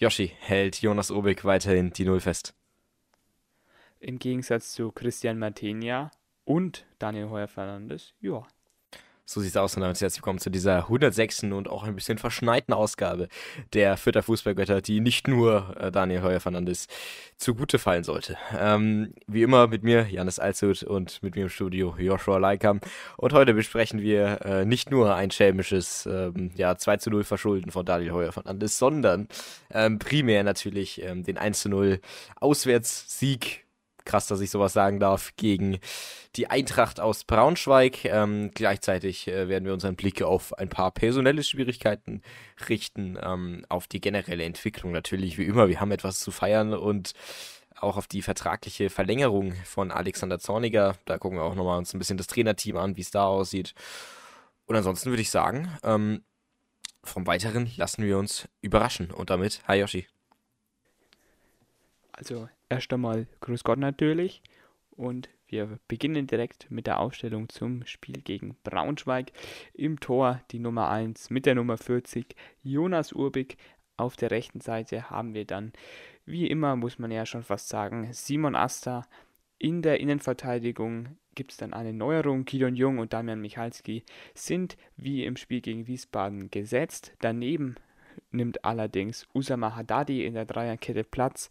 Yoshi hält Jonas Obig weiterhin die Null fest. Im Gegensatz zu Christian Martenia und Daniel Heuer-Fernandes, ja. So sieht's aus und damit herzlich willkommen zu dieser 106. und auch ein bisschen verschneiten Ausgabe der Vierter Fußballgötter, die nicht nur äh, Daniel Heuer Fernandes zugute fallen sollte. Ähm, wie immer mit mir, Janis Alzut und mit mir im Studio Joshua Leikam. Und heute besprechen wir äh, nicht nur ein schelmisches ähm, ja, 2 zu 0 Verschulden von Daniel Heuer Fernandes, sondern ähm, primär natürlich ähm, den 1 zu 0 Auswärtssieg krass, dass ich sowas sagen darf, gegen die Eintracht aus Braunschweig. Ähm, gleichzeitig äh, werden wir unseren Blick auf ein paar personelle Schwierigkeiten richten, ähm, auf die generelle Entwicklung natürlich, wie immer. Wir haben etwas zu feiern und auch auf die vertragliche Verlängerung von Alexander Zorniger. Da gucken wir auch nochmal uns ein bisschen das Trainerteam an, wie es da aussieht. Und ansonsten würde ich sagen, ähm, vom Weiteren lassen wir uns überraschen. Und damit, hi Yoshi. Also erst einmal Grüß Gott natürlich und wir beginnen direkt mit der Aufstellung zum Spiel gegen Braunschweig. Im Tor die Nummer 1 mit der Nummer 40 Jonas Urbig. Auf der rechten Seite haben wir dann, wie immer muss man ja schon fast sagen, Simon Asta. In der Innenverteidigung gibt es dann eine Neuerung. Gideon Jung und Damian Michalski sind wie im Spiel gegen Wiesbaden gesetzt. Daneben nimmt allerdings Usama Haddadi in der Dreierkette Platz.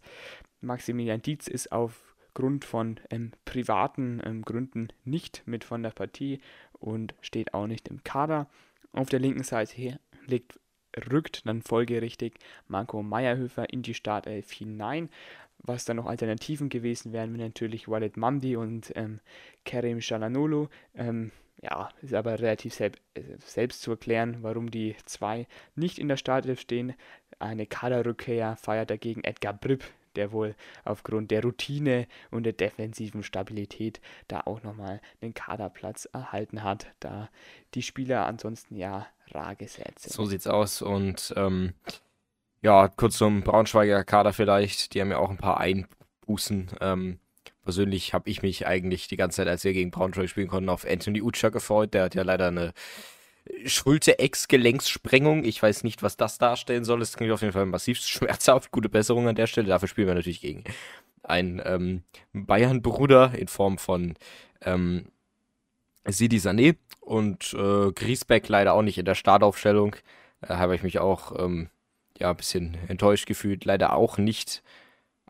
Maximilian Dietz ist aufgrund von ähm, privaten ähm, Gründen nicht mit von der Partie und steht auch nicht im Kader. Auf der linken Seite liegt, rückt dann folgerichtig Marco Meyerhöfer in die Startelf hinein. Was dann noch Alternativen gewesen wären, wären natürlich Walid Mamdi und ähm, Kerim Shalanolu. Ähm, ja, ist aber relativ selb äh, selbst zu erklären, warum die zwei nicht in der Startelf stehen. Eine Kaderrückkehr feiert dagegen Edgar Bripp, der wohl aufgrund der Routine und der defensiven Stabilität da auch nochmal einen Kaderplatz erhalten hat, da die Spieler ansonsten ja rar gesät sind. So sieht's aus und ähm, ja, kurz zum Braunschweiger Kader vielleicht, die haben ja auch ein paar Einbußen. Ähm, persönlich habe ich mich eigentlich die ganze Zeit, als wir gegen Braunschweig spielen konnten, auf Anthony Utscher gefreut. Der hat ja leider eine Schulter-Ex-Gelenkssprengung. Ich weiß nicht, was das darstellen soll. Es klingt auf jeden Fall massiv schmerzhaft. Gute Besserung an der Stelle. Dafür spielen wir natürlich gegen einen ähm, Bayern-Bruder in Form von ähm, Sidi Sané und äh, Griesbeck leider auch nicht in der Startaufstellung. Da habe ich mich auch ähm, ja, ein bisschen enttäuscht gefühlt. Leider auch nicht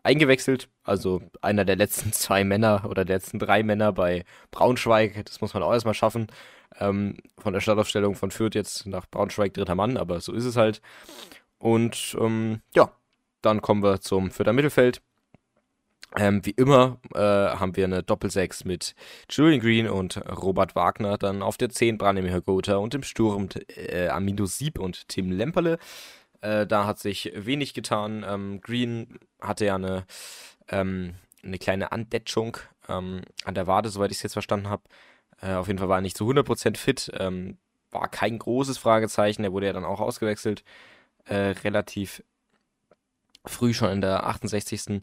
eingewechselt. Also einer der letzten zwei Männer oder der letzten drei Männer bei Braunschweig. Das muss man auch erstmal schaffen. Ähm, von der Startaufstellung von Fürth jetzt nach Braunschweig dritter Mann, aber so ist es halt. Und ähm, ja, dann kommen wir zum Fürther Mittelfeld. Ähm, wie immer äh, haben wir eine Doppelsechs mit Julian Green und Robert Wagner. Dann auf der 10 Branimir Gotha und im Sturm äh, Amino Sieb und Tim Lemperle. Äh, da hat sich wenig getan. Ähm, Green hatte ja eine, ähm, eine kleine Andetschung ähm, an der Wade, soweit ich es jetzt verstanden habe. Äh, auf jeden Fall war er nicht zu 100% fit. Ähm, war kein großes Fragezeichen. Er wurde ja dann auch ausgewechselt. Äh, relativ früh schon in der 68.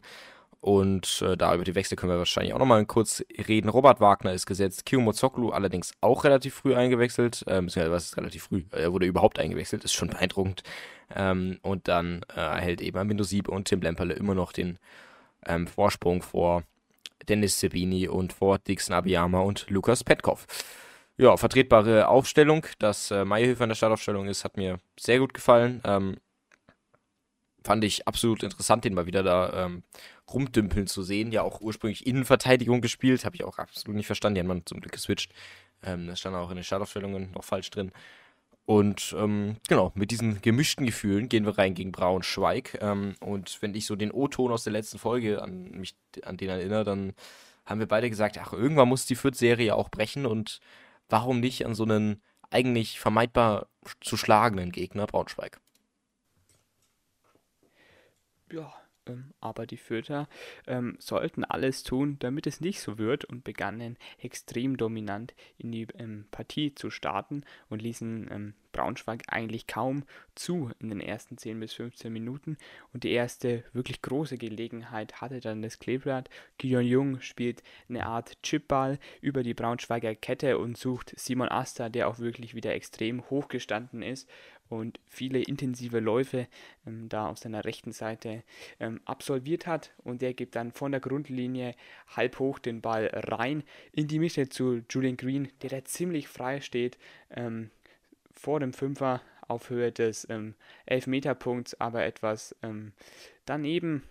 Und äh, da über die Wechsel können wir wahrscheinlich auch nochmal kurz reden. Robert Wagner ist gesetzt, Kiyomo Zoklu allerdings auch relativ früh eingewechselt. Äh, beziehungsweise was ist relativ früh? Er wurde überhaupt eingewechselt, ist schon beeindruckend. Ähm, und dann äh, erhält eben Amindo Sieb und Tim Lemperle immer noch den ähm, Vorsprung vor Dennis Sebini und vor Dixon Abiyama und Lukas Petkov. Ja, vertretbare Aufstellung. Dass äh, Meierhöfer in der Startaufstellung ist, hat mir sehr gut gefallen. Ähm, fand ich absolut interessant, den mal wieder da ähm, rumdümpeln zu sehen. Ja, auch ursprünglich Innenverteidigung gespielt, habe ich auch absolut nicht verstanden. Die haben man zum Glück geswitcht. Ähm, das stand auch in den Startaufstellungen noch falsch drin. Und ähm, genau, mit diesen gemischten Gefühlen gehen wir rein gegen Braunschweig. Ähm, und wenn ich so den O-Ton aus der letzten Folge an mich an den erinnere, dann haben wir beide gesagt, ach, irgendwann muss die Fürth-Serie auch brechen und warum nicht an so einen eigentlich vermeidbar zu schlagenden Gegner Braunschweig? Ja, aber die Fürther ähm, sollten alles tun, damit es nicht so wird und begannen extrem dominant in die ähm, Partie zu starten und ließen ähm, Braunschweig eigentlich kaum zu in den ersten 10 bis 15 Minuten. Und die erste wirklich große Gelegenheit hatte dann das Kleeblatt. Gideon Jung spielt eine Art Chipball über die Braunschweiger Kette und sucht Simon Asta, der auch wirklich wieder extrem hochgestanden ist und viele intensive Läufe ähm, da auf seiner rechten Seite ähm, absolviert hat. Und der gibt dann von der Grundlinie halb hoch den Ball rein in die Mitte zu Julian Green, der da ziemlich frei steht ähm, vor dem Fünfer auf Höhe des ähm, Elfmeterpunkts, aber etwas ähm, daneben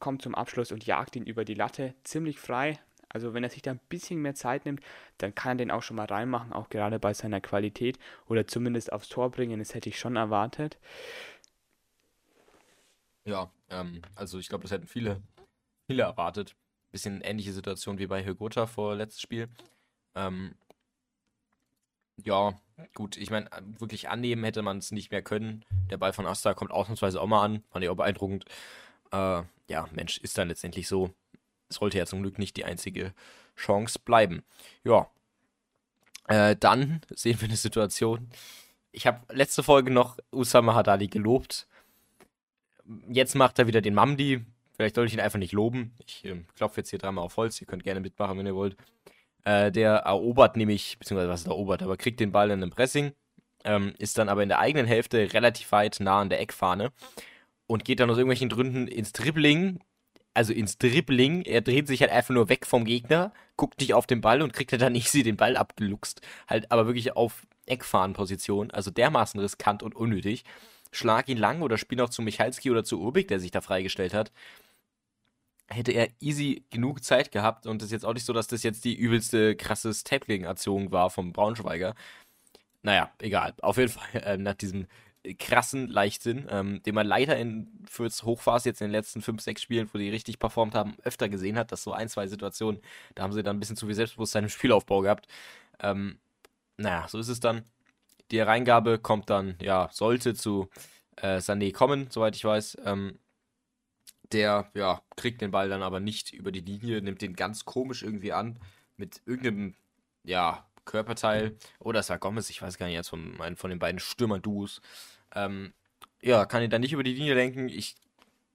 kommt zum Abschluss und jagt ihn über die Latte ziemlich frei. Also wenn er sich da ein bisschen mehr Zeit nimmt, dann kann er den auch schon mal reinmachen, auch gerade bei seiner Qualität oder zumindest aufs Tor bringen. Das hätte ich schon erwartet. Ja, ähm, also ich glaube, das hätten viele, viele erwartet. Bisschen ähnliche Situation wie bei Hygota vor letztes Spiel. Ähm, ja, gut, ich meine, wirklich annehmen hätte man es nicht mehr können. Der Ball von Asta kommt ausnahmsweise auch mal an, fand ich auch beeindruckend. Äh, ja, Mensch, ist dann letztendlich so sollte ja zum Glück nicht die einzige Chance bleiben. Ja. Äh, dann sehen wir eine Situation. Ich habe letzte Folge noch Usama Hadali gelobt. Jetzt macht er wieder den Mamdi. Vielleicht sollte ich ihn einfach nicht loben. Ich äh, klopfe jetzt hier dreimal auf Holz. Ihr könnt gerne mitmachen, wenn ihr wollt. Äh, der erobert nämlich, beziehungsweise was ist erobert, aber kriegt den Ball in einem Pressing. Ähm, ist dann aber in der eigenen Hälfte relativ weit nah an der Eckfahne und geht dann aus irgendwelchen Gründen ins Dribbling also ins Dribbling. Er dreht sich halt einfach nur weg vom Gegner, guckt nicht auf den Ball und kriegt dann easy den Ball abgeluchst. Halt aber wirklich auf Eckfahrenposition. Also dermaßen riskant und unnötig. Schlag ihn lang oder spiel noch zu Michalski oder zu Urbik, der sich da freigestellt hat. Hätte er easy genug Zeit gehabt und ist jetzt auch nicht so, dass das jetzt die übelste krasse Tackling-Aktion war vom Braunschweiger. Naja, egal. Auf jeden Fall äh, nach diesem krassen Leichtsinn, ähm, den man leider in Fürths Hochphase jetzt in den letzten fünf, sechs Spielen, wo die richtig performt haben, öfter gesehen hat, dass so ein, zwei Situationen, da haben sie dann ein bisschen zu viel Selbstbewusstsein im Spielaufbau gehabt. Ähm, naja, so ist es dann. Die Hereingabe kommt dann, ja, sollte zu äh, Sané kommen, soweit ich weiß. Ähm, der, ja, kriegt den Ball dann aber nicht über die Linie, nimmt den ganz komisch irgendwie an, mit irgendeinem, ja, Körperteil. Oder es war Gomez, ich weiß gar nicht, jetzt von, von den beiden Stürmer-Duos. Ähm, ja, kann ich da nicht über die Linie denken. Ich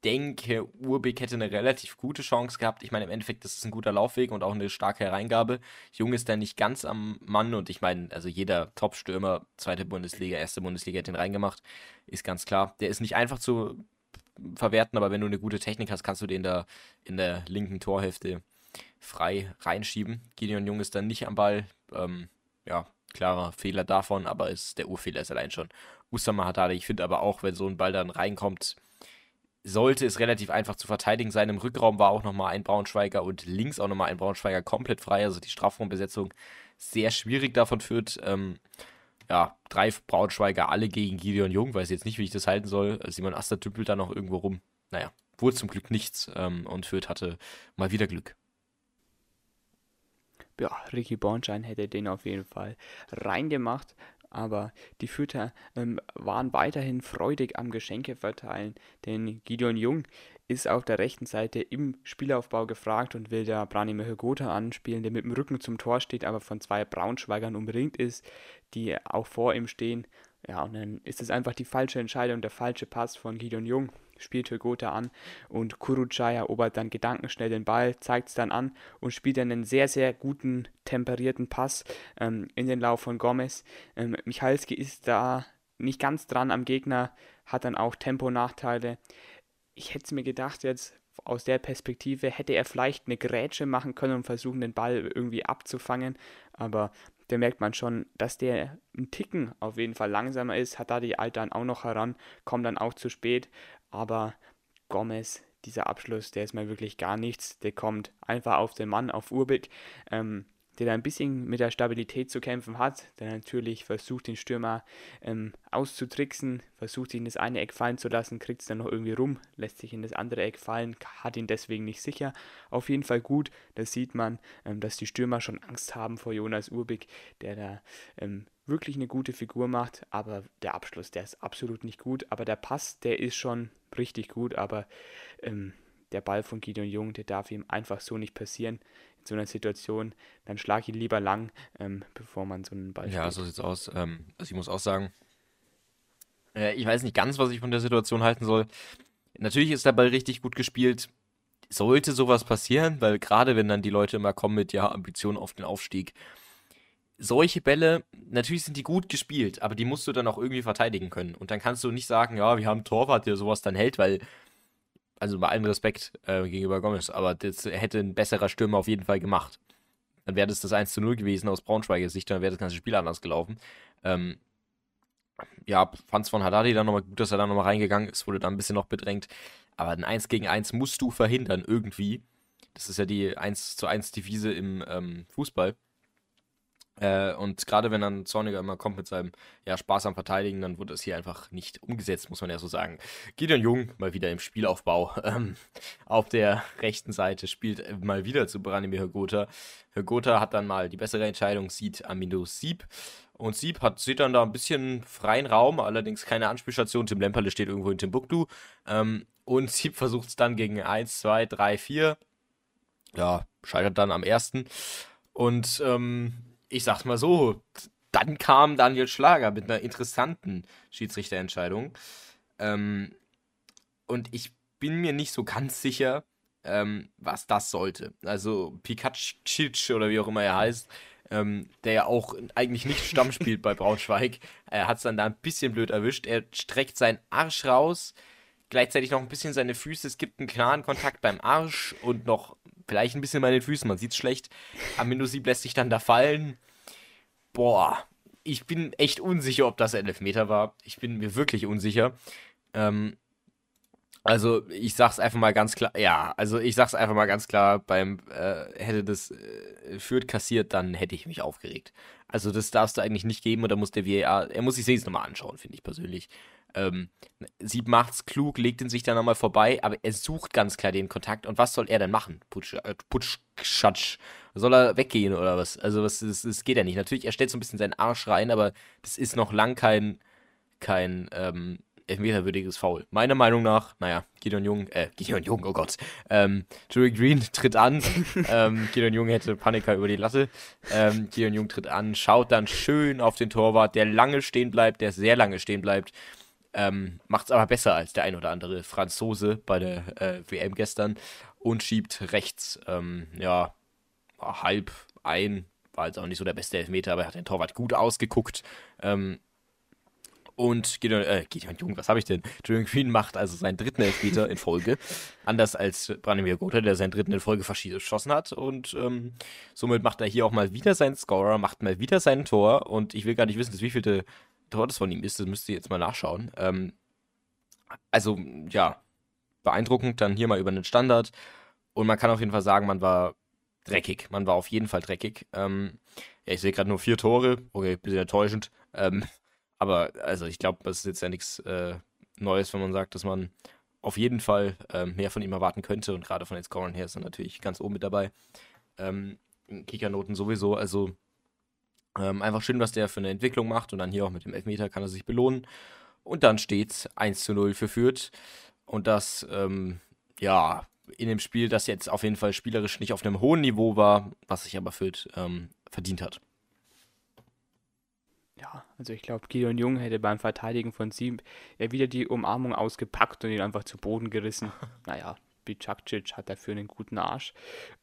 denke, Urbeck hätte eine relativ gute Chance gehabt. Ich meine, im Endeffekt, das ist ein guter Laufweg und auch eine starke Hereingabe. Jung ist da nicht ganz am Mann und ich meine, also jeder Top-Stürmer, zweite Bundesliga, erste Bundesliga hat den reingemacht, ist ganz klar. Der ist nicht einfach zu verwerten, aber wenn du eine gute Technik hast, kannst du den da in der linken Torhälfte frei reinschieben. Gideon Jung ist dann nicht am Ball. Ähm, ja, klarer Fehler davon, aber ist, der Urfehler ist allein schon Usama Haddadi. Ich finde aber auch, wenn so ein Ball dann reinkommt, sollte es relativ einfach zu verteidigen sein. Im Rückraum war auch nochmal ein Braunschweiger und links auch nochmal ein Braunschweiger komplett frei. Also die Strafraumbesetzung sehr schwierig davon führt. Ähm, ja, drei Braunschweiger, alle gegen Gideon Jung. Weiß jetzt nicht, wie ich das halten soll. Simon Aster dümpelt da noch irgendwo rum. Naja, wurde zum Glück nichts ähm, und Fürth hatte mal wieder Glück ja, Ricky Bornstein hätte den auf jeden Fall reingemacht. Aber die Fütter ähm, waren weiterhin freudig am Geschenke verteilen, denn Gideon Jung ist auf der rechten Seite im Spielaufbau gefragt und will da Branimir Hegota anspielen, der mit dem Rücken zum Tor steht, aber von zwei Braunschweigern umringt ist, die auch vor ihm stehen. Ja, und dann ist es einfach die falsche Entscheidung, der falsche Pass von Gideon Jung spielt Hygota an und Kurucay erobert dann gedankenschnell den Ball, zeigt es dann an und spielt dann einen sehr, sehr guten, temperierten Pass ähm, in den Lauf von Gomez. Ähm, Michalski ist da nicht ganz dran am Gegner, hat dann auch Temponachteile. Ich hätte es mir gedacht, jetzt aus der Perspektive hätte er vielleicht eine Grätsche machen können und versuchen, den Ball irgendwie abzufangen, aber da merkt man schon, dass der ein Ticken auf jeden Fall langsamer ist, hat da die Altern auch noch heran, kommt dann auch zu spät aber Gomez, dieser Abschluss, der ist mir wirklich gar nichts. Der kommt einfach auf den Mann, auf Urbik, ähm, der da ein bisschen mit der Stabilität zu kämpfen hat, der natürlich versucht, den Stürmer ähm, auszutricksen, versucht, ihn in das eine Eck fallen zu lassen, kriegt es dann noch irgendwie rum, lässt sich in das andere Eck fallen, hat ihn deswegen nicht sicher. Auf jeden Fall gut, da sieht man, ähm, dass die Stürmer schon Angst haben vor Jonas Urbik, der da ähm, wirklich eine gute Figur macht, aber der Abschluss, der ist absolut nicht gut, aber der Pass, der ist schon richtig gut, aber ähm, der Ball von Gideon Jung, der darf ihm einfach so nicht passieren in so einer Situation. Dann schlag ihn lieber lang, ähm, bevor man so einen Ball Ja, spielt. so sieht's aus. Ähm, also ich muss auch sagen, äh, ich weiß nicht ganz, was ich von der Situation halten soll. Natürlich ist der Ball richtig gut gespielt. Sollte sowas passieren, weil gerade wenn dann die Leute immer kommen mit ja Ambitionen auf den Aufstieg, solche Bälle, natürlich sind die gut gespielt, aber die musst du dann auch irgendwie verteidigen können. Und dann kannst du nicht sagen, ja, wir haben einen Torwart, der sowas dann hält, weil, also bei allem Respekt äh, gegenüber Gomez, aber das hätte ein besserer Stürmer auf jeden Fall gemacht. Dann wäre das das 1 zu 0 gewesen aus Braunschweiger Sicht, dann wäre das ganze Spiel anders gelaufen. Ähm, ja, fand es von Haddadi dann nochmal gut, dass er da nochmal reingegangen ist, wurde dann ein bisschen noch bedrängt. Aber ein 1 gegen 1 musst du verhindern, irgendwie. Das ist ja die 1 zu 1 Devise im ähm, Fußball. Äh, und gerade wenn dann Zorniger immer kommt mit seinem ja, Spaß am Verteidigen, dann wurde es hier einfach nicht umgesetzt, muss man ja so sagen. Gideon Jung mal wieder im Spielaufbau ähm, auf der rechten Seite spielt mal wieder zu Branimir Hörgotha. Hörgotha hat dann mal die bessere Entscheidung, sieht Amino Sieb. Und Sieb hat, sieht dann da ein bisschen freien Raum, allerdings keine Anspielstation. Tim Lemperle steht irgendwo in Timbuktu. Ähm, und Sieb versucht es dann gegen 1, 2, 3, 4. Ja, scheitert dann am ersten. Und ähm, ich sag's mal so, dann kam Daniel Schlager mit einer interessanten Schiedsrichterentscheidung. Ähm, und ich bin mir nicht so ganz sicher, ähm, was das sollte. Also Pikacic oder wie auch immer er heißt, ähm, der ja auch eigentlich nicht Stamm spielt bei Braunschweig, er hat es dann da ein bisschen blöd erwischt. Er streckt seinen Arsch raus, gleichzeitig noch ein bisschen seine Füße. Es gibt einen klaren Kontakt beim Arsch und noch vielleicht ein bisschen bei den Füßen, man sieht es schlecht. Amino Sieb lässt sich dann da fallen. Boah, ich bin echt unsicher, ob das ein Elfmeter war. Ich bin mir wirklich unsicher. Ähm, also ich sag's einfach mal ganz klar, ja, also ich sag's einfach mal ganz klar, beim äh, hätte das äh, Fürth kassiert, dann hätte ich mich aufgeregt. Also das darfst du eigentlich nicht geben da muss der VAR, er muss sich das nochmal anschauen, finde ich persönlich. Ähm, Sieb macht's klug, legt ihn sich dann nochmal vorbei, aber er sucht ganz klar den Kontakt. Und was soll er denn machen? Putsch, äh. Soll er weggehen oder was? Also, was, das, das geht ja nicht. Natürlich, er stellt so ein bisschen seinen Arsch rein, aber das ist noch lang kein, kein ähm, elfmeterwürdiges Foul. Meiner Meinung nach, naja, Gideon Jung, äh, Gideon Jung, oh Gott, ähm, Joey Green tritt an, ähm, Gideon Jung hätte Paniker über die Latte, ähm, Gideon Jung tritt an, schaut dann schön auf den Torwart, der lange stehen bleibt, der sehr lange stehen bleibt, ähm, Macht es aber besser als der ein oder andere Franzose bei der äh, WM gestern und schiebt rechts, ähm, ja, halb ein. War jetzt auch nicht so der beste Elfmeter, aber er hat den Torwart gut ausgeguckt. Ähm, und Gideon, äh, Gideon Jung, was habe ich denn? Julian Green macht also seinen dritten Elfmeter in Folge. Anders als Branimir Gotha, der seinen dritten in Folge verschossen hat. Und ähm, somit macht er hier auch mal wieder seinen Scorer, macht mal wieder sein Tor. Und ich will gar nicht wissen, das wievielte Tor das von ihm ist. Das müsst ihr jetzt mal nachschauen. Ähm, also, ja, beeindruckend. Dann hier mal über einen Standard. Und man kann auf jeden Fall sagen, man war dreckig. Man war auf jeden Fall dreckig. Ähm, ja, ich sehe gerade nur vier Tore. Okay, bisschen enttäuschend. Ähm, aber also ich glaube, das ist jetzt ja nichts äh, Neues, wenn man sagt, dass man auf jeden Fall ähm, mehr von ihm erwarten könnte. Und gerade von den Scorern her ist er natürlich ganz oben mit dabei. Ähm, Kickernoten sowieso. Also ähm, einfach schön, was der für eine Entwicklung macht und dann hier auch mit dem Elfmeter kann er sich belohnen. Und dann steht's 1 zu 0 für Fürth. Und das, ähm, ja, in dem Spiel, das jetzt auf jeden Fall spielerisch nicht auf einem hohen Niveau war, was sich aber Fürth ähm, verdient hat. Ja, also ich glaube, Gideon Jung hätte beim Verteidigen von Sieben ja wieder die Umarmung ausgepackt und ihn einfach zu Boden gerissen. naja, Bicakcic hat dafür einen guten Arsch.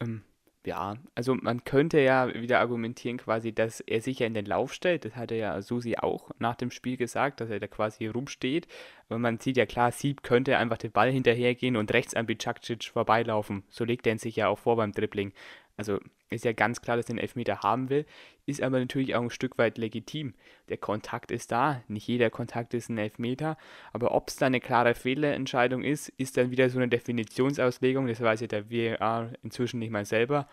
Ähm, ja, also man könnte ja wieder argumentieren quasi, dass er sich ja in den Lauf stellt. Das hat er ja Susi auch nach dem Spiel gesagt, dass er da quasi rumsteht. Aber man sieht ja klar, Sieb könnte einfach den Ball hinterhergehen und rechts an Bicakcic vorbeilaufen. So legt er ihn sich ja auch vor beim Dribbling. Also ist ja ganz klar, dass er den Elfmeter haben will, ist aber natürlich auch ein Stück weit legitim. Der Kontakt ist da, nicht jeder Kontakt ist ein Elfmeter, aber ob es da eine klare Fehlentscheidung ist, ist dann wieder so eine Definitionsauslegung, das weiß ja der VAR inzwischen nicht mal selber.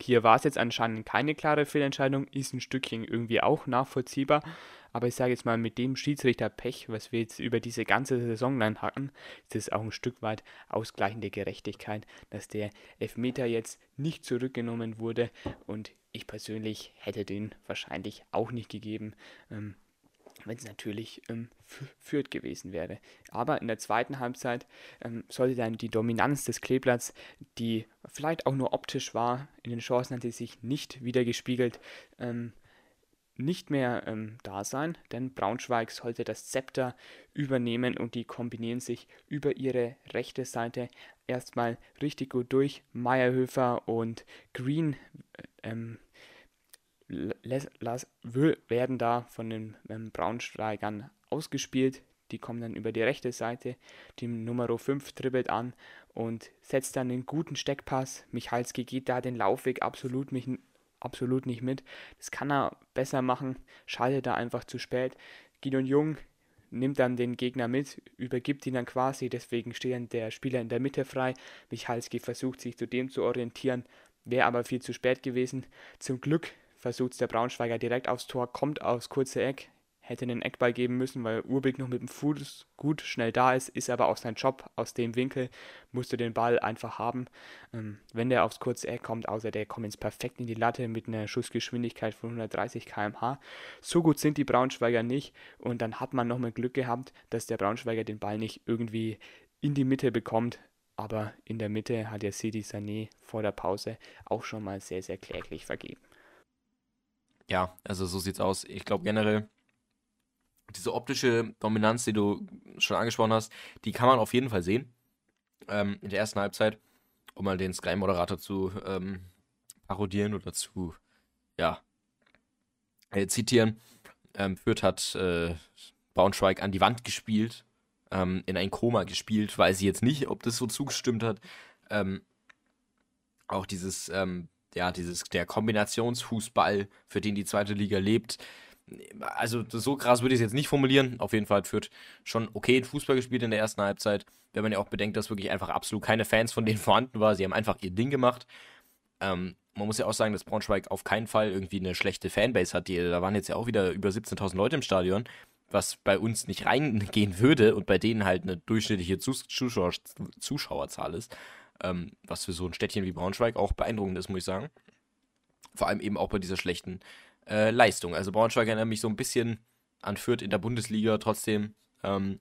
Hier war es jetzt anscheinend keine klare Fehlentscheidung, ist ein Stückchen irgendwie auch nachvollziehbar, aber ich sage jetzt mal, mit dem Schiedsrichterpech, was wir jetzt über diese ganze Saison lang hatten, ist es auch ein Stück weit ausgleichende Gerechtigkeit, dass der Elfmeter jetzt nicht zurückgenommen wurde und ich persönlich hätte den wahrscheinlich auch nicht gegeben. Ähm, wenn es natürlich ähm, führt gewesen wäre. Aber in der zweiten Halbzeit ähm, sollte dann die Dominanz des Kleeblatts, die vielleicht auch nur optisch war, in den Chancen hat sie sich nicht wieder gespiegelt, ähm, nicht mehr ähm, da sein, denn Braunschweig sollte das Zepter übernehmen und die kombinieren sich über ihre rechte Seite erstmal richtig gut durch. Meierhöfer und Green äh, ähm, werden da von den ähm, Braunschweigern ausgespielt. Die kommen dann über die rechte Seite. Die Nummer 5 dribbelt an und setzt dann einen guten Steckpass. Michalski geht da den Laufweg absolut, mich, absolut nicht mit. Das kann er besser machen. Schaltet da einfach zu spät. Gideon Jung nimmt dann den Gegner mit, übergibt ihn dann quasi, deswegen steht dann der Spieler in der Mitte frei. Michalski versucht sich zu dem zu orientieren, wäre aber viel zu spät gewesen. Zum Glück versucht der Braunschweiger direkt aufs Tor, kommt aufs kurze Eck, hätte einen Eckball geben müssen, weil Urbig noch mit dem Fuß gut schnell da ist, ist aber auch sein Job. Aus dem Winkel musst du den Ball einfach haben. Ähm, wenn der aufs kurze Eck kommt, außer der kommt jetzt perfekt in die Latte mit einer Schussgeschwindigkeit von 130 km/h. So gut sind die Braunschweiger nicht und dann hat man nochmal Glück gehabt, dass der Braunschweiger den Ball nicht irgendwie in die Mitte bekommt. Aber in der Mitte hat der Sidi Sané vor der Pause auch schon mal sehr, sehr kläglich vergeben. Ja, also so sieht's aus. Ich glaube generell, diese optische Dominanz, die du schon angesprochen hast, die kann man auf jeden Fall sehen. Ähm, in der ersten Halbzeit, um mal den Sky-Moderator zu ähm, parodieren oder zu, ja, äh, zitieren. Ähm, Fürth hat äh, Braunschweig an die Wand gespielt, ähm, in ein Koma gespielt, weiß ich jetzt nicht, ob das so zugestimmt hat. Ähm, auch dieses, ähm, ja, dieses, der Kombinationsfußball, für den die zweite Liga lebt, also so krass würde ich es jetzt nicht formulieren. Auf jeden Fall hat Fürth schon okay Fußball gespielt in der ersten Halbzeit. Wenn man ja auch bedenkt, dass wirklich einfach absolut keine Fans von denen vorhanden waren. Sie haben einfach ihr Ding gemacht. Ähm, man muss ja auch sagen, dass Braunschweig auf keinen Fall irgendwie eine schlechte Fanbase hat. Die, da waren jetzt ja auch wieder über 17.000 Leute im Stadion, was bei uns nicht reingehen würde und bei denen halt eine durchschnittliche Zuschauer, Zuschauerzahl ist. Ähm, was für so ein Städtchen wie Braunschweig auch beeindruckend ist, muss ich sagen. Vor allem eben auch bei dieser schlechten äh, Leistung. Also Braunschweig erinnert mich so ein bisschen an Fürth in der Bundesliga, trotzdem, ähm,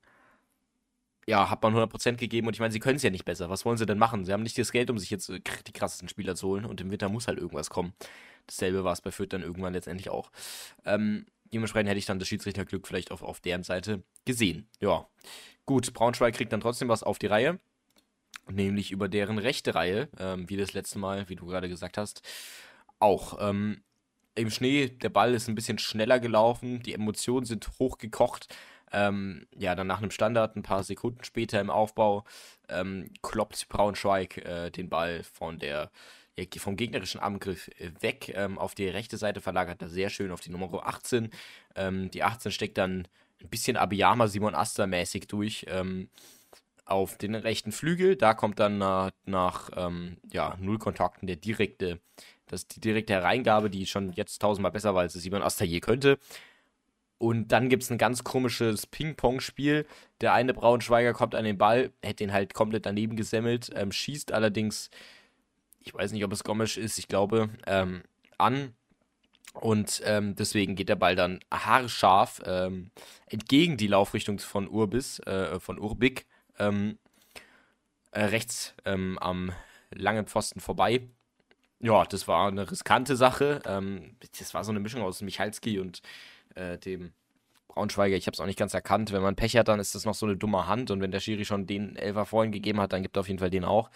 ja, hat man 100% gegeben und ich meine, sie können es ja nicht besser. Was wollen sie denn machen? Sie haben nicht das Geld, um sich jetzt äh, die krassesten Spieler zu holen und im Winter muss halt irgendwas kommen. Dasselbe war es bei Fürth dann irgendwann letztendlich auch. Ähm, dementsprechend hätte ich dann das Schiedsrichterglück vielleicht auf, auf deren Seite gesehen. Ja, gut, Braunschweig kriegt dann trotzdem was auf die Reihe, nämlich über deren rechte Reihe, ähm, wie das letzte Mal, wie du gerade gesagt hast, auch. Ähm, im Schnee, der Ball ist ein bisschen schneller gelaufen, die Emotionen sind hochgekocht. Ähm, ja, dann nach einem Standard, ein paar Sekunden später im Aufbau, ähm, kloppt Braunschweig äh, den Ball von der, vom gegnerischen Angriff äh, weg. Ähm, auf die rechte Seite verlagert er sehr schön auf die Nummer 18. Ähm, die 18 steckt dann ein bisschen Abiyama Simon Aster mäßig durch ähm, auf den rechten Flügel. Da kommt dann nach, nach ähm, ja, Nullkontakten der direkte das ist die direkte Hereingabe, die schon jetzt tausendmal besser war, als es Simon je könnte. Und dann gibt es ein ganz komisches Ping-Pong-Spiel. Der eine Braunschweiger kommt an den Ball, hätte ihn halt komplett daneben gesemmelt, ähm, schießt allerdings, ich weiß nicht, ob es Gomisch ist, ich glaube, ähm, an. Und ähm, deswegen geht der Ball dann haarscharf ähm, entgegen die Laufrichtung von Urbis, äh, von Urbik, ähm, äh, rechts ähm, am langen Pfosten vorbei. Ja, das war eine riskante Sache. Ähm, das war so eine Mischung aus Michalski und äh, dem Braunschweiger. Ich habe es auch nicht ganz erkannt. Wenn man Pech hat, dann ist das noch so eine dumme Hand. Und wenn der Schiri schon den Elfer vorhin gegeben hat, dann gibt er auf jeden Fall den auch.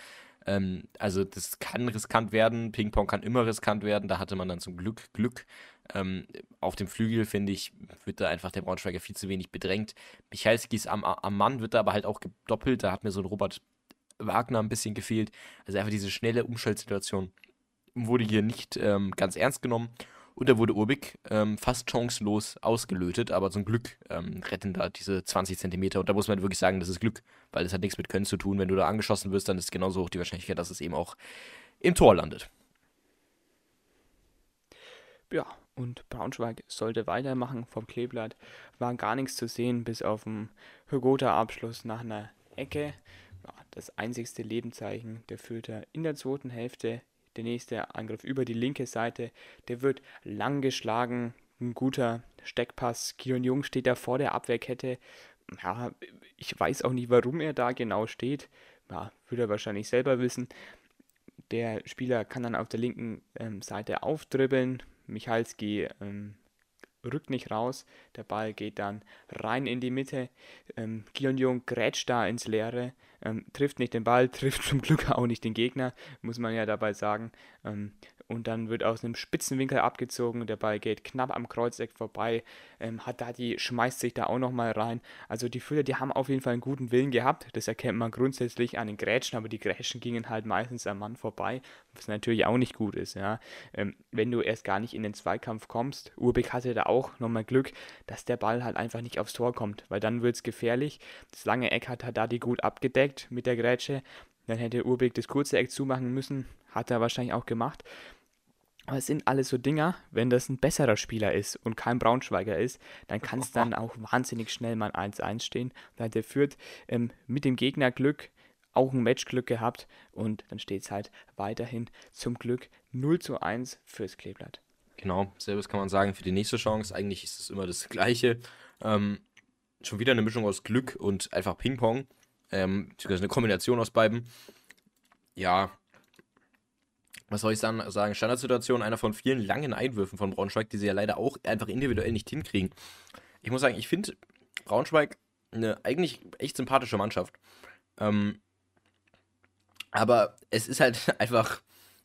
Ähm, also das kann riskant werden. Ping-Pong kann immer riskant werden. Da hatte man dann zum Glück Glück. Ähm, auf dem Flügel, finde ich, wird da einfach der Braunschweiger viel zu wenig bedrängt. Michalski ist am, am Mann, wird da aber halt auch gedoppelt. Da hat mir so ein Robert Wagner ein bisschen gefehlt. Also einfach diese schnelle Umschaltsituation wurde hier nicht ähm, ganz ernst genommen. Und da wurde Urbik ähm, fast chancenlos ausgelötet, aber zum Glück ähm, retten da diese 20 Zentimeter. Und da muss man wirklich sagen, das ist Glück, weil das hat nichts mit Können zu tun. Wenn du da angeschossen wirst, dann ist genauso hoch die Wahrscheinlichkeit, dass es eben auch im Tor landet. Ja, und Braunschweig sollte weitermachen. Vom Kleeblatt war gar nichts zu sehen, bis auf den Hygota-Abschluss nach einer Ecke. Ja, das einzigste Lebenzeichen der Fürther in der zweiten Hälfte der nächste Angriff über die linke Seite, der wird lang geschlagen. Ein guter Steckpass. Gion Jung steht da vor der Abwehrkette. Ja, ich weiß auch nicht, warum er da genau steht. Ja, würde er wahrscheinlich selber wissen. Der Spieler kann dann auf der linken ähm, Seite aufdribbeln. Michalski ähm, rückt nicht raus. Der Ball geht dann rein in die Mitte. Ähm, Gion Jung grätscht da ins Leere. Ähm, trifft nicht den Ball, trifft zum Glück auch nicht den Gegner, muss man ja dabei sagen. Ähm, und dann wird aus einem Spitzenwinkel abgezogen, der Ball geht knapp am Kreuzeck vorbei. Ähm, Haddadi schmeißt sich da auch nochmal rein. Also die Füller, die haben auf jeden Fall einen guten Willen gehabt. Das erkennt man grundsätzlich an den Grätschen, aber die Grätschen gingen halt meistens am Mann vorbei, was natürlich auch nicht gut ist. Ja. Ähm, wenn du erst gar nicht in den Zweikampf kommst, Urbeck hatte da auch nochmal Glück, dass der Ball halt einfach nicht aufs Tor kommt, weil dann wird es gefährlich. Das lange Eck hat Haddadi gut abgedeckt mit der Grätsche. Dann hätte Urbeck das kurze Eck zumachen müssen, hat er wahrscheinlich auch gemacht. Aber es sind alles so Dinger, wenn das ein besserer Spieler ist und kein Braunschweiger ist, dann kann es dann auch wahnsinnig schnell mal 1-1 stehen. Dann hat der Fürth ähm, mit dem Gegner Glück auch ein Matchglück gehabt und dann steht es halt weiterhin zum Glück 0 zu 1 fürs Kleeblatt. Genau, selbes kann man sagen für die nächste Chance. Eigentlich ist es immer das Gleiche. Ähm, schon wieder eine Mischung aus Glück und einfach Ping-Pong. Ähm, eine Kombination aus beiden. Ja, was soll ich sagen, Standardsituation, einer von vielen langen Einwürfen von Braunschweig, die sie ja leider auch einfach individuell nicht hinkriegen. Ich muss sagen, ich finde Braunschweig eine eigentlich echt sympathische Mannschaft. Ähm, aber es ist halt einfach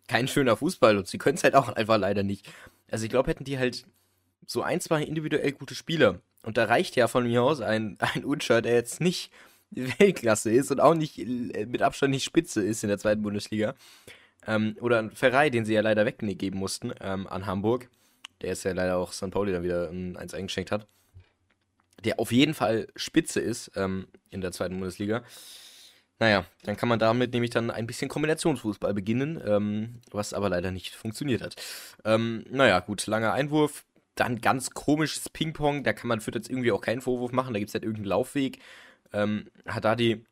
kein schöner Fußball und sie können es halt auch einfach leider nicht. Also ich glaube, hätten die halt so ein, zwei individuell gute Spieler. Und da reicht ja von mir aus ein, ein Unscher, der jetzt nicht Weltklasse ist und auch nicht äh, mit Abstand nicht Spitze ist in der zweiten Bundesliga. Ähm, oder ein Ferrei, den sie ja leider weggeben mussten ähm, an Hamburg. Der ist ja leider auch St. Pauli dann wieder ein, eins eingeschenkt hat. Der auf jeden Fall Spitze ist ähm, in der zweiten Bundesliga. Naja, dann kann man damit nämlich dann ein bisschen Kombinationsfußball beginnen, ähm, was aber leider nicht funktioniert hat. Ähm, naja, gut, langer Einwurf. Dann ganz komisches Ping-Pong, da kann man für jetzt irgendwie auch keinen Vorwurf machen, da gibt es halt irgendeinen Laufweg. Ähm, Haddadi,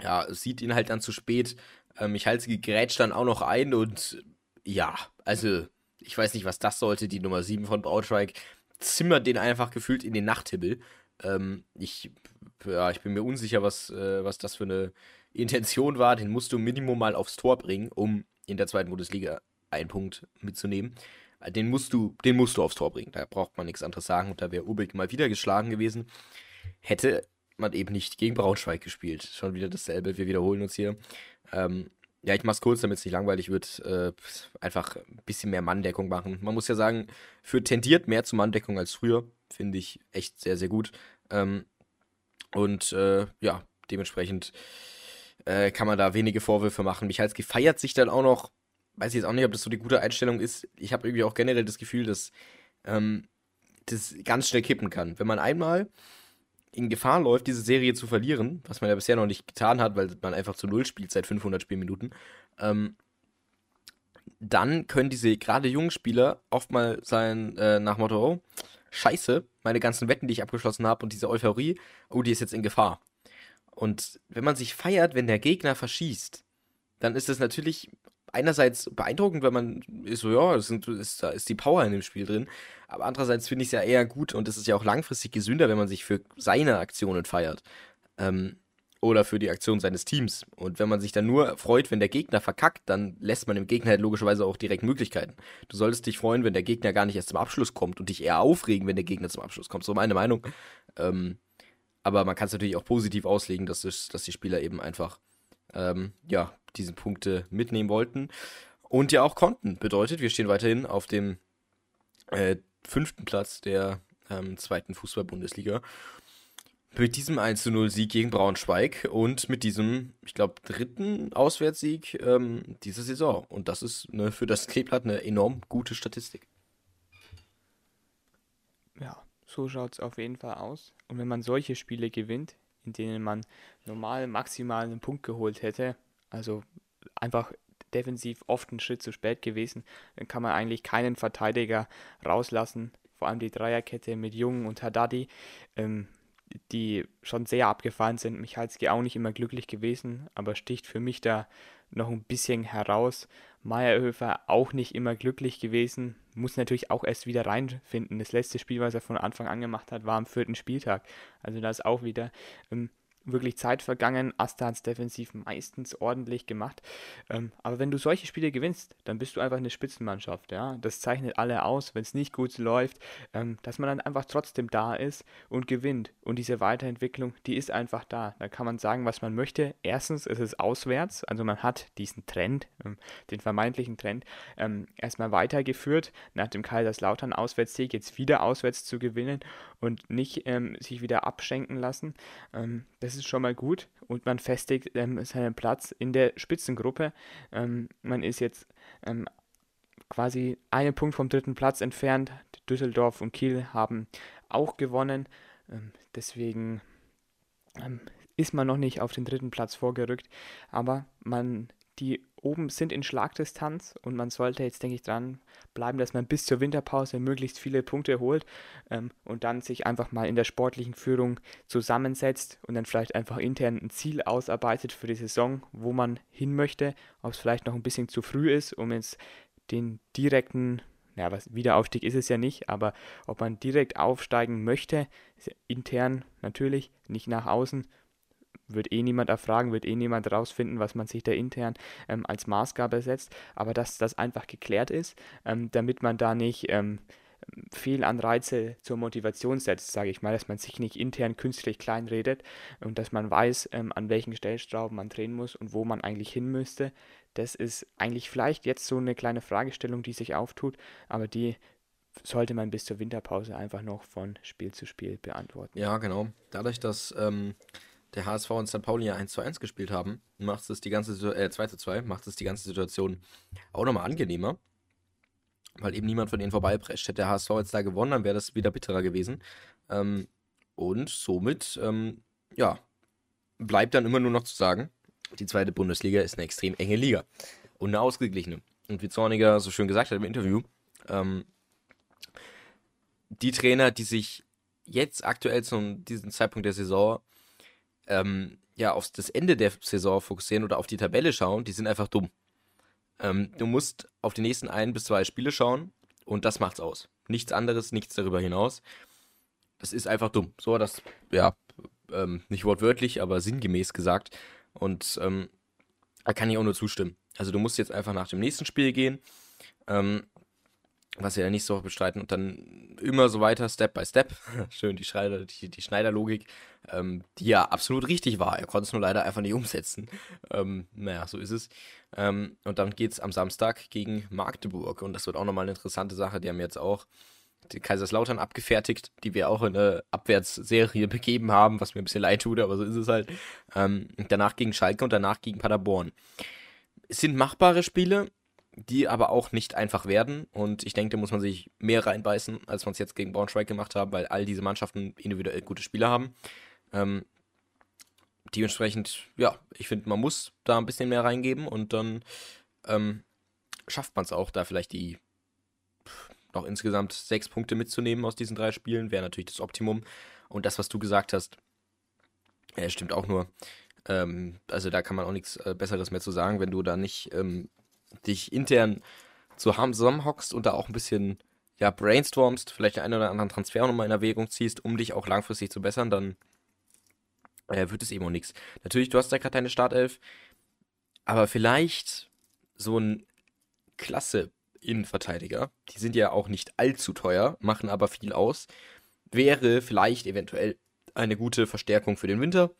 ja, sieht ihn halt dann zu spät, ähm, Michalski grätscht dann auch noch ein und ja, also ich weiß nicht, was das sollte. Die Nummer 7 von Braunschweig zimmert den einfach gefühlt in den Nachthimmel. Ähm, ich, ja, ich bin mir unsicher, was, äh, was das für eine Intention war. Den musst du Minimum mal aufs Tor bringen, um in der zweiten Bundesliga einen Punkt mitzunehmen. Äh, den musst du, den musst du aufs Tor bringen. Da braucht man nichts anderes sagen. Und da wäre Ubik mal wieder geschlagen gewesen. Hätte man eben nicht gegen Braunschweig gespielt. Schon wieder dasselbe. Wir wiederholen uns hier. Ähm, ja, ich mach's kurz, damit es nicht langweilig wird. Äh, einfach ein bisschen mehr Manndeckung machen. Man muss ja sagen, für tendiert mehr zu Manndeckung als früher. Finde ich echt sehr, sehr gut. Ähm, und äh, ja, dementsprechend äh, kann man da wenige Vorwürfe machen. Michalski feiert sich dann auch noch. Weiß ich jetzt auch nicht, ob das so die gute Einstellung ist. Ich habe irgendwie auch generell das Gefühl, dass ähm, das ganz schnell kippen kann. Wenn man einmal in Gefahr läuft, diese Serie zu verlieren, was man ja bisher noch nicht getan hat, weil man einfach zu Null spielt seit 500 Spielminuten, ähm, dann können diese gerade jungen Spieler oft mal sein äh, nach Motto, oh, scheiße, meine ganzen Wetten, die ich abgeschlossen habe und diese Euphorie, oh, die ist jetzt in Gefahr. Und wenn man sich feiert, wenn der Gegner verschießt, dann ist das natürlich einerseits beeindruckend, weil man ist so, ja, sind, ist, da ist die Power in dem Spiel drin. Aber andererseits finde ich es ja eher gut und es ist ja auch langfristig gesünder, wenn man sich für seine Aktionen feiert. Ähm, oder für die Aktion seines Teams. Und wenn man sich dann nur freut, wenn der Gegner verkackt, dann lässt man dem Gegner halt logischerweise auch direkt Möglichkeiten. Du solltest dich freuen, wenn der Gegner gar nicht erst zum Abschluss kommt und dich eher aufregen, wenn der Gegner zum Abschluss kommt. So meine Meinung. Ähm, aber man kann es natürlich auch positiv auslegen, dass, es, dass die Spieler eben einfach ähm, ja, diese Punkte mitnehmen wollten und ja auch konnten. Bedeutet, wir stehen weiterhin auf dem äh, fünften Platz der ähm, zweiten Fußball-Bundesliga. Mit diesem 1-0-Sieg gegen Braunschweig und mit diesem, ich glaube, dritten Auswärtssieg ähm, dieser Saison. Und das ist ne, für das Kleeblatt eine enorm gute Statistik. Ja, so schaut es auf jeden Fall aus. Und wenn man solche Spiele gewinnt, in denen man normal maximal einen Punkt geholt hätte, also einfach defensiv oft einen Schritt zu spät gewesen, dann kann man eigentlich keinen Verteidiger rauslassen. Vor allem die Dreierkette mit Jung und Haddadi, ähm, die schon sehr abgefallen sind. Michalski auch nicht immer glücklich gewesen, aber sticht für mich da noch ein bisschen heraus. Meyerhöfer auch nicht immer glücklich gewesen, muss natürlich auch erst wieder reinfinden. Das letzte Spiel, was er von Anfang an gemacht hat, war am vierten Spieltag. Also da ist auch wieder ähm, wirklich Zeit vergangen. Asta hat es defensiv meistens ordentlich gemacht. Ähm, aber wenn du solche Spiele gewinnst, dann bist du einfach eine Spitzenmannschaft. Ja? Das zeichnet alle aus, wenn es nicht gut läuft, ähm, dass man dann einfach trotzdem da ist und gewinnt. Und diese Weiterentwicklung, die ist einfach da. Da kann man sagen, was man möchte. Erstens ist es auswärts, also man hat diesen Trend, ähm, den vermeintlichen Trend, ähm, erstmal weitergeführt. Nach dem Kaiserslautern Auswärtssieg jetzt wieder auswärts zu gewinnen und nicht ähm, sich wieder abschenken lassen. Ähm, das ist schon mal gut und man festigt ähm, seinen Platz in der Spitzengruppe. Ähm, man ist jetzt ähm, quasi einen Punkt vom dritten Platz entfernt. Düsseldorf und Kiel haben auch gewonnen. Deswegen ist man noch nicht auf den dritten Platz vorgerückt, aber man die oben sind in Schlagdistanz und man sollte jetzt, denke ich, dran bleiben, dass man bis zur Winterpause möglichst viele Punkte holt ähm, und dann sich einfach mal in der sportlichen Führung zusammensetzt und dann vielleicht einfach intern ein Ziel ausarbeitet für die Saison, wo man hin möchte, ob es vielleicht noch ein bisschen zu früh ist, um jetzt den direkten ja, was Wiederaufstieg ist es ja nicht, aber ob man direkt aufsteigen möchte, intern natürlich, nicht nach außen, wird eh niemand erfragen, wird eh niemand rausfinden, was man sich da intern ähm, als Maßgabe setzt, aber dass das einfach geklärt ist, ähm, damit man da nicht ähm, Fehlanreize zur Motivation setzt, sage ich mal, dass man sich nicht intern künstlich kleinredet und dass man weiß, ähm, an welchen Stellschrauben man drehen muss und wo man eigentlich hin müsste. Das ist eigentlich vielleicht jetzt so eine kleine Fragestellung, die sich auftut, aber die sollte man bis zur Winterpause einfach noch von Spiel zu Spiel beantworten. Ja, genau. Dadurch, dass ähm, der HSV und St. Pauli ja 1 zu 1 gespielt haben, macht es die ganze, äh, 2 zu 2, macht es die ganze Situation auch nochmal angenehmer, weil eben niemand von denen vorbeiprescht. Hätte der HSV jetzt da gewonnen, dann wäre das wieder bitterer gewesen. Ähm, und somit, ähm, ja, bleibt dann immer nur noch zu sagen, die zweite Bundesliga ist eine extrem enge Liga und eine ausgeglichene. Und wie Zorniger so schön gesagt hat im Interview, ähm, die Trainer, die sich jetzt aktuell zu diesem Zeitpunkt der Saison ähm, ja, auf das Ende der Saison fokussieren oder auf die Tabelle schauen, die sind einfach dumm. Ähm, du musst auf die nächsten ein bis zwei Spiele schauen und das macht's aus. Nichts anderes, nichts darüber hinaus. Das ist einfach dumm. So das, ja, ähm, nicht wortwörtlich, aber sinngemäß gesagt. Und ähm, da kann ich auch nur zustimmen. Also du musst jetzt einfach nach dem nächsten Spiel gehen. Ähm, was wir ja nicht so bestreiten und dann immer so weiter, Step by Step. Schön die, Schneider, die, die Schneiderlogik, ähm, die ja absolut richtig war. Er konnte es nur leider einfach nicht umsetzen. Ähm, naja, so ist es. Ähm, und dann geht es am Samstag gegen Magdeburg und das wird auch nochmal eine interessante Sache. Die haben jetzt auch die Kaiserslautern abgefertigt, die wir auch in eine Abwärtsserie begeben haben, was mir ein bisschen leid tut, aber so ist es halt. Ähm, danach gegen Schalke und danach gegen Paderborn. Es sind machbare Spiele, die aber auch nicht einfach werden. Und ich denke, da muss man sich mehr reinbeißen, als man es jetzt gegen Braunschweig gemacht hat, weil all diese Mannschaften individuell gute Spieler haben. Ähm, dementsprechend, ja, ich finde, man muss da ein bisschen mehr reingeben und dann ähm, schafft man es auch, da vielleicht die noch insgesamt sechs Punkte mitzunehmen aus diesen drei Spielen, wäre natürlich das Optimum. Und das, was du gesagt hast, äh, stimmt auch nur. Ähm, also da kann man auch nichts äh, Besseres mehr zu sagen, wenn du da nicht ähm, dich intern zusammenhockst und da auch ein bisschen ja, brainstormst, vielleicht einen oder anderen Transfer nochmal in Erwägung ziehst, um dich auch langfristig zu bessern, dann äh, wird es eben auch nichts. Natürlich, du hast ja gerade deine Startelf, aber vielleicht so ein klasse Innenverteidiger, die sind ja auch nicht allzu teuer, machen aber viel aus, wäre vielleicht eventuell eine gute Verstärkung für den Winter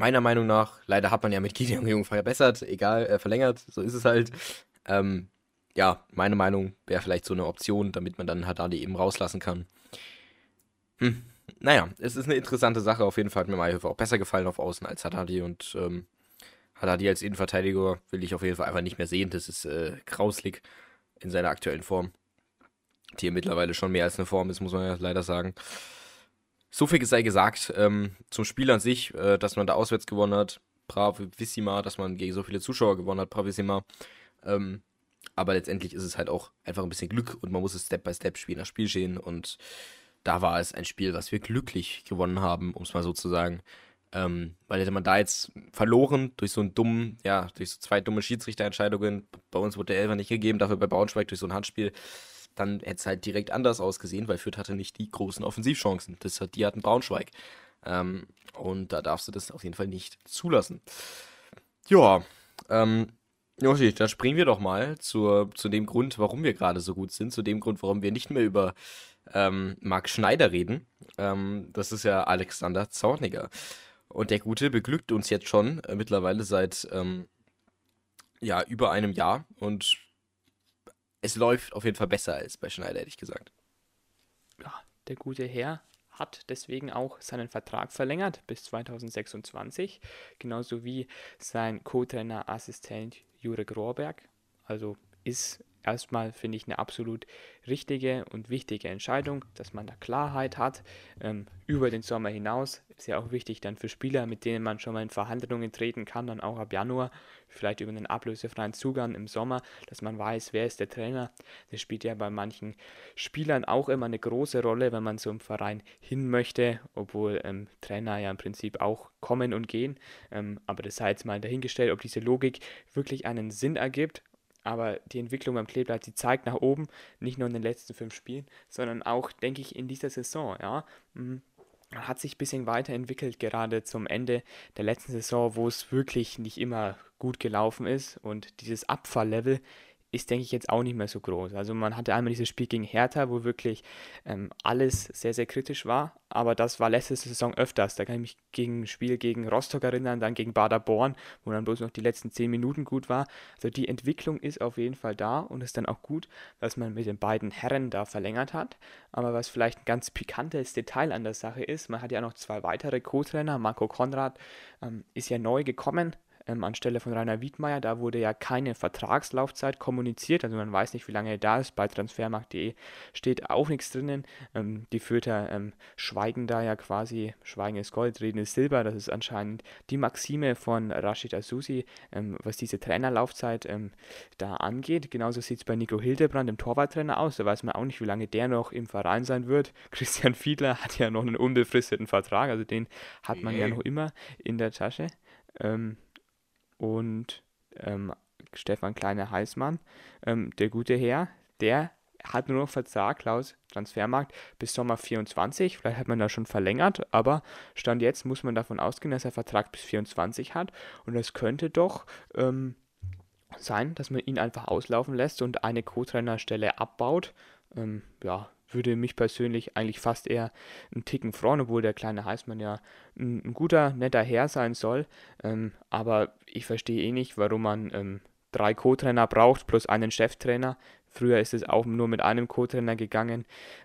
meiner Meinung nach, leider hat man ja mit Gideon Jung verbessert, egal, äh, verlängert, so ist es halt. Ähm, ja, meine Meinung wäre vielleicht so eine Option, damit man dann Haddadi eben rauslassen kann. Hm. Naja, es ist eine interessante Sache. Auf jeden Fall hat mir Mayhöfer auch besser gefallen auf Außen als Haddadi und ähm, Haddadi als Innenverteidiger will ich auf jeden Fall einfach nicht mehr sehen. Das ist äh, grauslig in seiner aktuellen Form. Die mittlerweile schon mehr als eine Form ist, muss man ja leider sagen. So viel sei gesagt ähm, zum Spiel an sich, äh, dass man da auswärts gewonnen hat. Bravissima, dass man gegen so viele Zuschauer gewonnen hat. Bravissima. Ähm, aber letztendlich ist es halt auch einfach ein bisschen Glück und man muss es Step by Step Spiel nach Spiel stehen. Und da war es ein Spiel, was wir glücklich gewonnen haben, um es mal so zu sagen. Ähm, weil hätte man da jetzt verloren durch so einen dummen, ja, durch so zwei dumme Schiedsrichterentscheidungen, bei uns wurde der Elfer nicht gegeben, dafür bei Braunschweig durch so ein Handspiel, dann hätte es halt direkt anders ausgesehen, weil Fürth hatte nicht die großen Offensivchancen. Das hat, die hatten Braunschweig. Ähm, und da darfst du das auf jeden Fall nicht zulassen. Ja, ähm, Joshi, dann springen wir doch mal zur, zu dem Grund, warum wir gerade so gut sind, zu dem Grund, warum wir nicht mehr über ähm, Marc Schneider reden. Ähm, das ist ja Alexander Zorniger. Und der Gute beglückt uns jetzt schon äh, mittlerweile seit ähm, ja, über einem Jahr und es läuft auf jeden Fall besser als bei Schneider, hätte ich gesagt. Ja, der gute Herr hat deswegen auch seinen Vertrag verlängert bis 2026, genauso wie sein Co-Trainer Assistent Jurek Rohrberg. Also ist erstmal, finde ich, eine absolut richtige und wichtige Entscheidung, dass man da Klarheit hat. Ähm, über den Sommer hinaus ist ja auch wichtig dann für Spieler, mit denen man schon mal in Verhandlungen treten kann, dann auch ab Januar, vielleicht über einen ablösefreien Zugang im Sommer, dass man weiß, wer ist der Trainer. Das spielt ja bei manchen Spielern auch immer eine große Rolle, wenn man zum Verein hin möchte, obwohl ähm, Trainer ja im Prinzip auch kommen und gehen. Ähm, aber das sei jetzt mal dahingestellt, ob diese Logik wirklich einen Sinn ergibt aber die Entwicklung beim Kleeblatt, die zeigt nach oben, nicht nur in den letzten fünf Spielen, sondern auch, denke ich, in dieser Saison. Ja. Mhm. Hat sich ein bisschen weiterentwickelt, gerade zum Ende der letzten Saison, wo es wirklich nicht immer gut gelaufen ist. Und dieses Abfalllevel ist, denke ich, jetzt auch nicht mehr so groß. Also man hatte einmal dieses Spiel gegen Hertha, wo wirklich ähm, alles sehr, sehr kritisch war, aber das war letzte Saison öfters. Da kann ich mich gegen ein Spiel gegen Rostock erinnern, dann gegen Baderborn, wo dann bloß noch die letzten zehn Minuten gut war. Also die Entwicklung ist auf jeden Fall da und ist dann auch gut, dass man mit den beiden Herren da verlängert hat. Aber was vielleicht ein ganz pikantes Detail an der Sache ist, man hat ja noch zwei weitere Co-Trainer, Marco Konrad ähm, ist ja neu gekommen, ähm, anstelle von Rainer Wiedmeier. Da wurde ja keine Vertragslaufzeit kommuniziert, also man weiß nicht, wie lange er da ist. Bei transfermarkt.de steht auch nichts drinnen. Ähm, die Fürther ähm, schweigen da ja quasi, Schweigen ist Gold, Reden ist Silber. Das ist anscheinend die Maxime von Rashid Asusi, ähm, was diese Trainerlaufzeit ähm, da angeht. Genauso sieht es bei Nico Hildebrand, dem Torwarttrainer, aus. Da weiß man auch nicht, wie lange der noch im Verein sein wird. Christian Fiedler hat ja noch einen unbefristeten Vertrag, also den hat man ja noch immer in der Tasche. Ähm, und ähm, Stefan Kleine-Heißmann, ähm, der gute Herr, der hat nur noch Vertrag laut Transfermarkt bis Sommer 24. Vielleicht hat man da schon verlängert, aber Stand jetzt muss man davon ausgehen, dass er Vertrag bis 24 hat. Und es könnte doch ähm, sein, dass man ihn einfach auslaufen lässt und eine Co-Trainerstelle abbaut. Ähm, ja, würde mich persönlich eigentlich fast eher einen Ticken freuen, obwohl der kleine Heißmann ja ein, ein guter, netter Herr sein soll. Ähm, aber ich verstehe eh nicht, warum man ähm, drei Co-Trainer braucht plus einen Cheftrainer. Früher ist es auch nur mit einem Co-Trainer gegangen.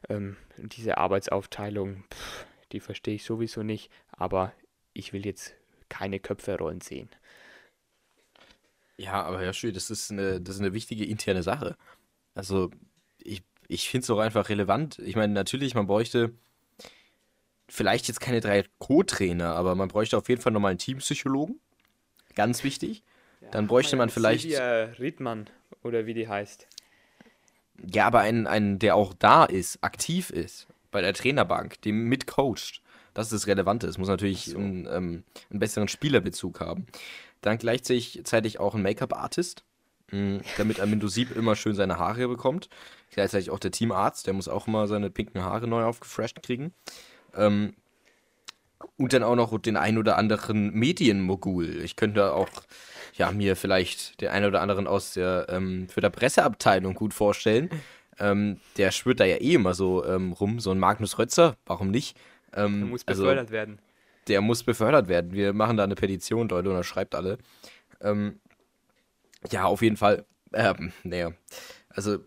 Ähm, diese Arbeitsaufteilung, pff, die verstehe ich sowieso nicht, aber ich will jetzt keine Köpfe rollen sehen. Ja, aber Herr Schü, das ist eine, das ist eine wichtige interne Sache. Also ich finde es auch einfach relevant. Ich meine, natürlich, man bräuchte vielleicht jetzt keine drei Co-Trainer, aber man bräuchte auf jeden Fall nochmal einen Teampsychologen. Ganz wichtig. Ja, Dann bräuchte man vielleicht. Silvia Riedmann oder wie die heißt. Ja, aber einen, einen, der auch da ist, aktiv ist, bei der Trainerbank, dem mitcoacht. Das ist das Relevante. Es muss natürlich so. einen, ähm, einen besseren Spielerbezug haben. Dann gleichzeitig auch ein Make-up-Artist, damit Amindo Sieb immer schön seine Haare bekommt. Gleichzeitig auch der Teamarzt, der muss auch immer seine pinken Haare neu aufgefresht kriegen. Ähm, und dann auch noch den ein oder anderen Medienmogul. Ich könnte auch ja, mir vielleicht den einen oder anderen aus der, ähm, für der Presseabteilung gut vorstellen. Ähm, der schwört da ja eh immer so ähm, rum, so ein Magnus Rötzer, warum nicht? Ähm, der muss also befördert also, werden. Der muss befördert werden. Wir machen da eine Petition, Leute, und er schreibt alle. Ähm, ja, auf jeden Fall. Ähm, naja. Also,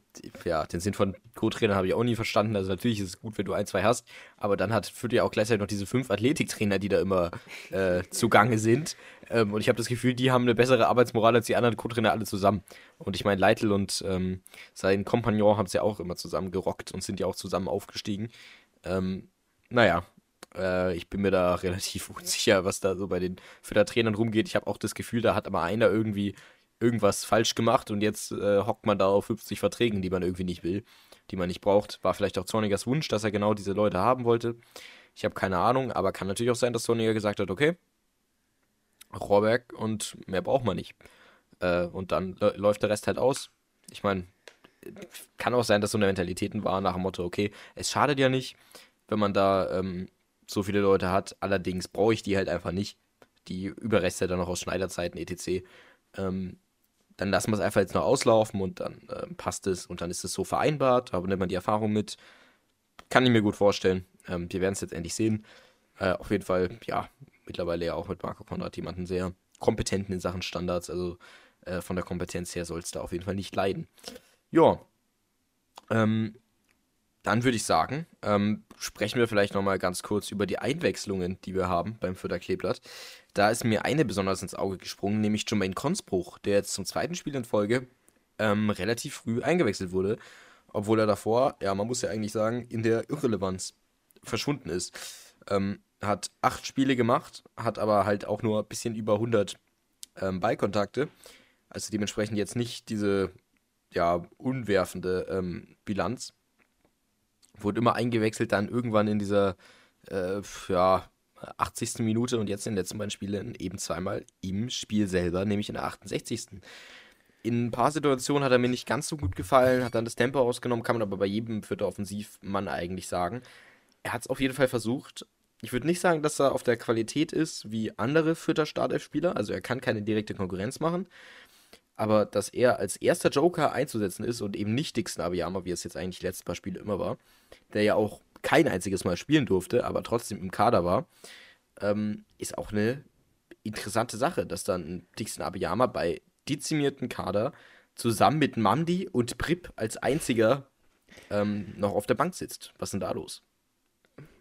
ja, den Sinn von Co-Trainer habe ich auch nie verstanden. Also, natürlich ist es gut, wenn du ein, zwei hast, aber dann hat führt ja auch gleichzeitig noch diese fünf Athletiktrainer, die da immer äh, zugange sind. Ähm, und ich habe das Gefühl, die haben eine bessere Arbeitsmoral als die anderen Co-Trainer alle zusammen. Und ich meine, Leitl und ähm, sein Kompagnon haben es ja auch immer zusammen gerockt und sind ja auch zusammen aufgestiegen. Ähm, naja, äh, ich bin mir da relativ unsicher, was da so bei den Trainern rumgeht. Ich habe auch das Gefühl, da hat aber einer irgendwie irgendwas falsch gemacht und jetzt äh, hockt man da auf 50 Verträgen, die man irgendwie nicht will, die man nicht braucht. War vielleicht auch Zornigers Wunsch, dass er genau diese Leute haben wollte. Ich habe keine Ahnung, aber kann natürlich auch sein, dass Zorniger gesagt hat, okay, Rohrberg und mehr braucht man nicht. Äh, und dann läuft der Rest halt aus. Ich meine, kann auch sein, dass so eine Mentalitäten war nach dem Motto, okay, es schadet ja nicht, wenn man da ähm, so viele Leute hat. Allerdings brauche ich die halt einfach nicht. Die Überreste dann noch aus Schneiderzeiten etc. Ähm, dann lassen wir es einfach jetzt noch auslaufen und dann äh, passt es und dann ist es so vereinbart. Da nimmt man die Erfahrung mit. Kann ich mir gut vorstellen. Ähm, wir werden es jetzt endlich sehen. Äh, auf jeden Fall, ja, mittlerweile ja auch mit Marco Konrad jemanden sehr kompetenten in Sachen Standards. Also äh, von der Kompetenz her soll es da auf jeden Fall nicht leiden. Ja. Ähm, dann würde ich sagen, ähm, sprechen wir vielleicht nochmal ganz kurz über die Einwechslungen, die wir haben beim Fürther Kleeblatt. Da ist mir eine besonders ins Auge gesprungen, nämlich Jermaine Konsbruch, der jetzt zum zweiten Spiel in Folge ähm, relativ früh eingewechselt wurde, obwohl er davor, ja, man muss ja eigentlich sagen, in der Irrelevanz verschwunden ist. Ähm, hat acht Spiele gemacht, hat aber halt auch nur ein bisschen über 100 ähm, Ballkontakte. Also dementsprechend jetzt nicht diese, ja, unwerfende ähm, Bilanz wurde immer eingewechselt, dann irgendwann in dieser äh, ja, 80. Minute und jetzt in den letzten beiden Spielen eben zweimal im Spiel selber, nämlich in der 68. In ein paar Situationen hat er mir nicht ganz so gut gefallen, hat dann das Tempo ausgenommen, kann man aber bei jedem vierter Offensivmann eigentlich sagen. Er hat es auf jeden Fall versucht. Ich würde nicht sagen, dass er auf der Qualität ist wie andere vierter Startelf-Spieler, also er kann keine direkte Konkurrenz machen. Aber dass er als erster Joker einzusetzen ist und eben nicht Dixon Abiyama, wie es jetzt eigentlich die letzten paar Spiele immer war, der ja auch kein einziges Mal spielen durfte, aber trotzdem im Kader war, ähm, ist auch eine interessante Sache, dass dann Dixon Abiyama bei dezimierten Kader zusammen mit Mandi und Prip als einziger ähm, noch auf der Bank sitzt. Was ist denn da los?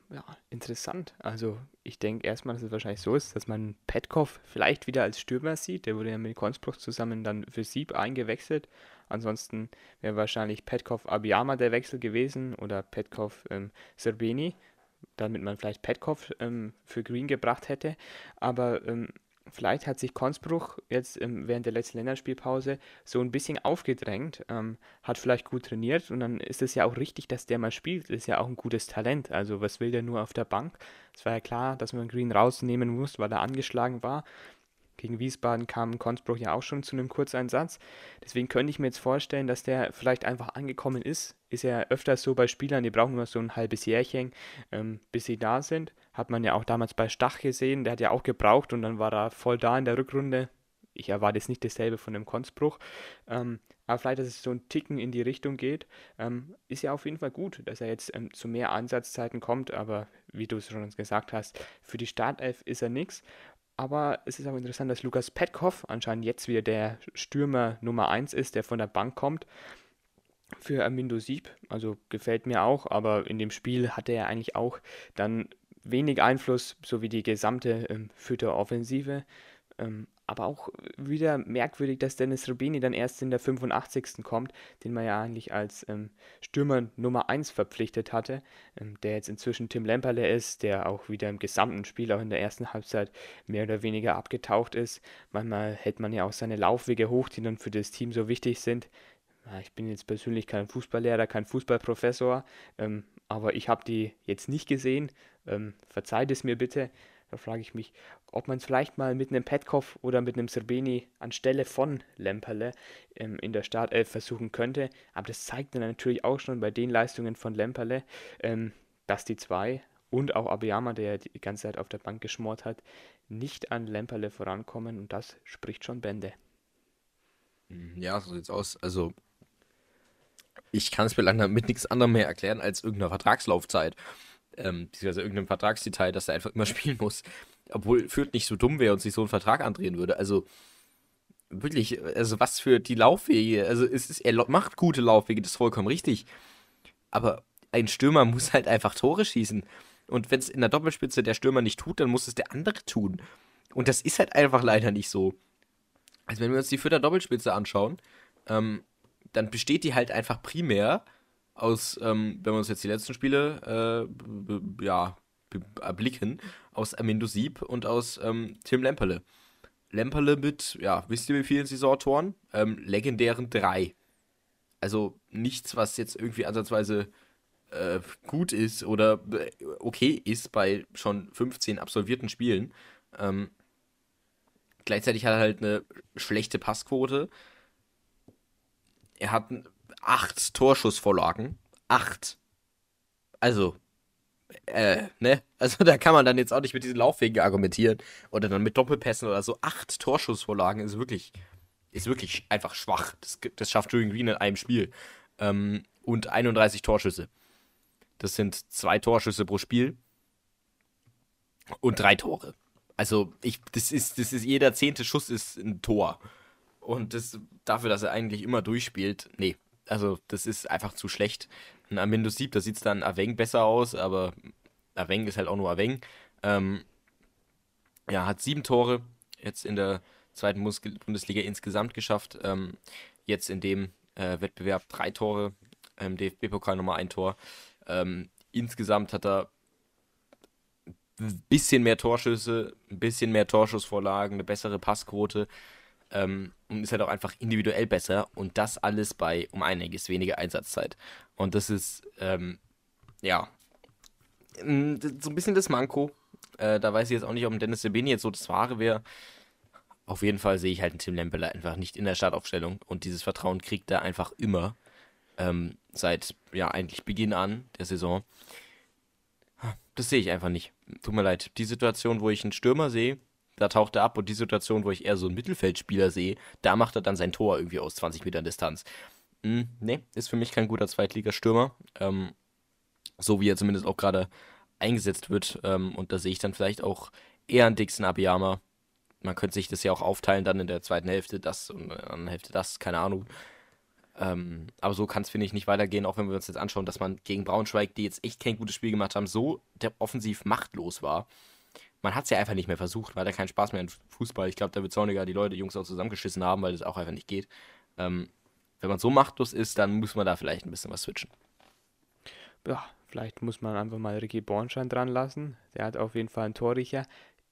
ja, interessant. Also ich denke erstmal, dass es wahrscheinlich so ist, dass man Petkov vielleicht wieder als Stürmer sieht. Der wurde ja mit Konspruch zusammen dann für Sieb eingewechselt. Ansonsten wäre wahrscheinlich Petkov Abiyama der Wechsel gewesen oder Petkov ähm, Serbeni, damit man vielleicht Petkov ähm, für Green gebracht hätte. Aber ähm, vielleicht hat sich Konsbruch jetzt ähm, während der letzten Länderspielpause so ein bisschen aufgedrängt, ähm, hat vielleicht gut trainiert und dann ist es ja auch richtig, dass der mal spielt. Ist ja auch ein gutes Talent. Also was will der nur auf der Bank? Es war ja klar, dass man Green rausnehmen muss, weil er angeschlagen war. Gegen Wiesbaden kam Konsbruch ja auch schon zu einem Kurzeinsatz. Deswegen könnte ich mir jetzt vorstellen, dass der vielleicht einfach angekommen ist. Ist ja öfters so bei Spielern, die brauchen nur so ein halbes Jährchen, ähm, bis sie da sind. Hat man ja auch damals bei Stach gesehen, der hat ja auch gebraucht und dann war er voll da in der Rückrunde. Ich erwarte jetzt nicht dasselbe von dem Konsbruch. Ähm, aber vielleicht, dass es so ein Ticken in die Richtung geht, ähm, ist ja auf jeden Fall gut, dass er jetzt ähm, zu mehr Einsatzzeiten kommt. Aber wie du es schon gesagt hast, für die Startelf ist er nichts. Aber es ist auch interessant, dass Lukas Petkov anscheinend jetzt wieder der Stürmer Nummer 1 ist, der von der Bank kommt für Armindo Sieb. Also gefällt mir auch, aber in dem Spiel hatte er eigentlich auch dann wenig Einfluss, so wie die gesamte ähm, Fütter Offensive. Ähm, aber auch wieder merkwürdig, dass Dennis Rubini dann erst in der 85. kommt, den man ja eigentlich als ähm, Stürmer Nummer 1 verpflichtet hatte, ähm, der jetzt inzwischen Tim Lemperle ist, der auch wieder im gesamten Spiel, auch in der ersten Halbzeit, mehr oder weniger abgetaucht ist. Manchmal hält man ja auch seine Laufwege hoch, die dann für das Team so wichtig sind. Ich bin jetzt persönlich kein Fußballlehrer, kein Fußballprofessor, ähm, aber ich habe die jetzt nicht gesehen. Ähm, verzeiht es mir bitte. Da frage ich mich, ob man es vielleicht mal mit einem Petkov oder mit einem Serbeni anstelle von Lemperle ähm, in der Startelf versuchen könnte. Aber das zeigt dann natürlich auch schon bei den Leistungen von Lemperle, ähm, dass die zwei und auch Abiyama, der die ganze Zeit auf der Bank geschmort hat, nicht an Lemperle vorankommen und das spricht schon Bände. Mhm, ja, so sieht's aus. Also, ich kann es mir leider mit nichts anderem mehr erklären als irgendeiner Vertragslaufzeit ähm, beziehungsweise irgendeinem Vertragsdetail, dass er einfach immer spielen muss. Obwohl Fürth nicht so dumm wäre und sich so einen Vertrag andrehen würde. Also wirklich, also was für die Laufwege. Also es ist, er macht gute Laufwege, das ist vollkommen richtig. Aber ein Stürmer muss halt einfach Tore schießen. Und wenn es in der Doppelspitze der Stürmer nicht tut, dann muss es der andere tun. Und das ist halt einfach leider nicht so. Also wenn wir uns die Fürther Doppelspitze anschauen, ähm, dann besteht die halt einfach primär aus, ähm, wenn wir uns jetzt die letzten Spiele äh, ja, erblicken, aus Amindo Sieb und aus ähm, Tim Lemperle. Lemperle mit, ja, wisst ihr wie vielen Saisontoren? Ähm, legendären drei. Also nichts, was jetzt irgendwie ansatzweise äh, gut ist oder äh, okay ist bei schon 15 absolvierten Spielen. Ähm, gleichzeitig hat er halt eine schlechte Passquote. Er hat acht Torschussvorlagen. Acht. Also, äh, ne? Also da kann man dann jetzt auch nicht mit diesen Laufwegen argumentieren oder dann mit Doppelpässen oder so. Acht Torschussvorlagen ist wirklich, ist wirklich einfach schwach. Das, das schafft Julian Green in einem Spiel. Ähm, und 31 Torschüsse. Das sind zwei Torschüsse pro Spiel und drei Tore. Also ich, das ist, das ist jeder zehnte Schuss ist ein Tor. Und das dafür, dass er eigentlich immer durchspielt, nee, also das ist einfach zu schlecht. Ein Amindo Sieb, da sieht es dann Aveng besser aus, aber Aveng ist halt auch nur Aveng. Ähm, ja, hat sieben Tore jetzt in der zweiten Bundesliga insgesamt geschafft. Ähm, jetzt in dem äh, Wettbewerb drei Tore, im DFB-Pokal nochmal ein Tor. Ähm, insgesamt hat er ein bisschen mehr Torschüsse, ein bisschen mehr Torschussvorlagen, eine bessere Passquote ähm, und ist halt auch einfach individuell besser und das alles bei um einiges weniger Einsatzzeit. Und das ist, ähm, ja, so ein bisschen das Manko. Äh, da weiß ich jetzt auch nicht, ob Dennis Sebeni jetzt so das Wahre wäre. Auf jeden Fall sehe ich halt einen Tim Lempeler einfach nicht in der Startaufstellung und dieses Vertrauen kriegt er einfach immer. Ähm, seit, ja, eigentlich Beginn an der Saison. Das sehe ich einfach nicht. Tut mir leid. Die Situation, wo ich einen Stürmer sehe, da taucht er ab und die Situation, wo ich eher so einen Mittelfeldspieler sehe, da macht er dann sein Tor irgendwie aus 20 Metern Distanz. Hm, nee, ist für mich kein guter Zweitligastürmer. Ähm, so wie er zumindest auch gerade eingesetzt wird. Ähm, und da sehe ich dann vielleicht auch eher einen Dixon Abiyama. Man könnte sich das ja auch aufteilen, dann in der zweiten Hälfte das und in der anderen Hälfte das, keine Ahnung. Ähm, aber so kann es, finde ich, nicht weitergehen, auch wenn wir uns jetzt anschauen, dass man gegen Braunschweig, die jetzt echt kein gutes Spiel gemacht haben, so offensiv machtlos war man hat es ja einfach nicht mehr versucht, weil da keinen Spaß mehr in Fußball. Ich glaube, da wird Zorniger die Leute, Jungs auch zusammengeschissen haben, weil das auch einfach nicht geht. Ähm, wenn man so machtlos ist, dann muss man da vielleicht ein bisschen was switchen. Ja, vielleicht muss man einfach mal Ricky Bornschein dran lassen. Der hat auf jeden Fall einen Torricher.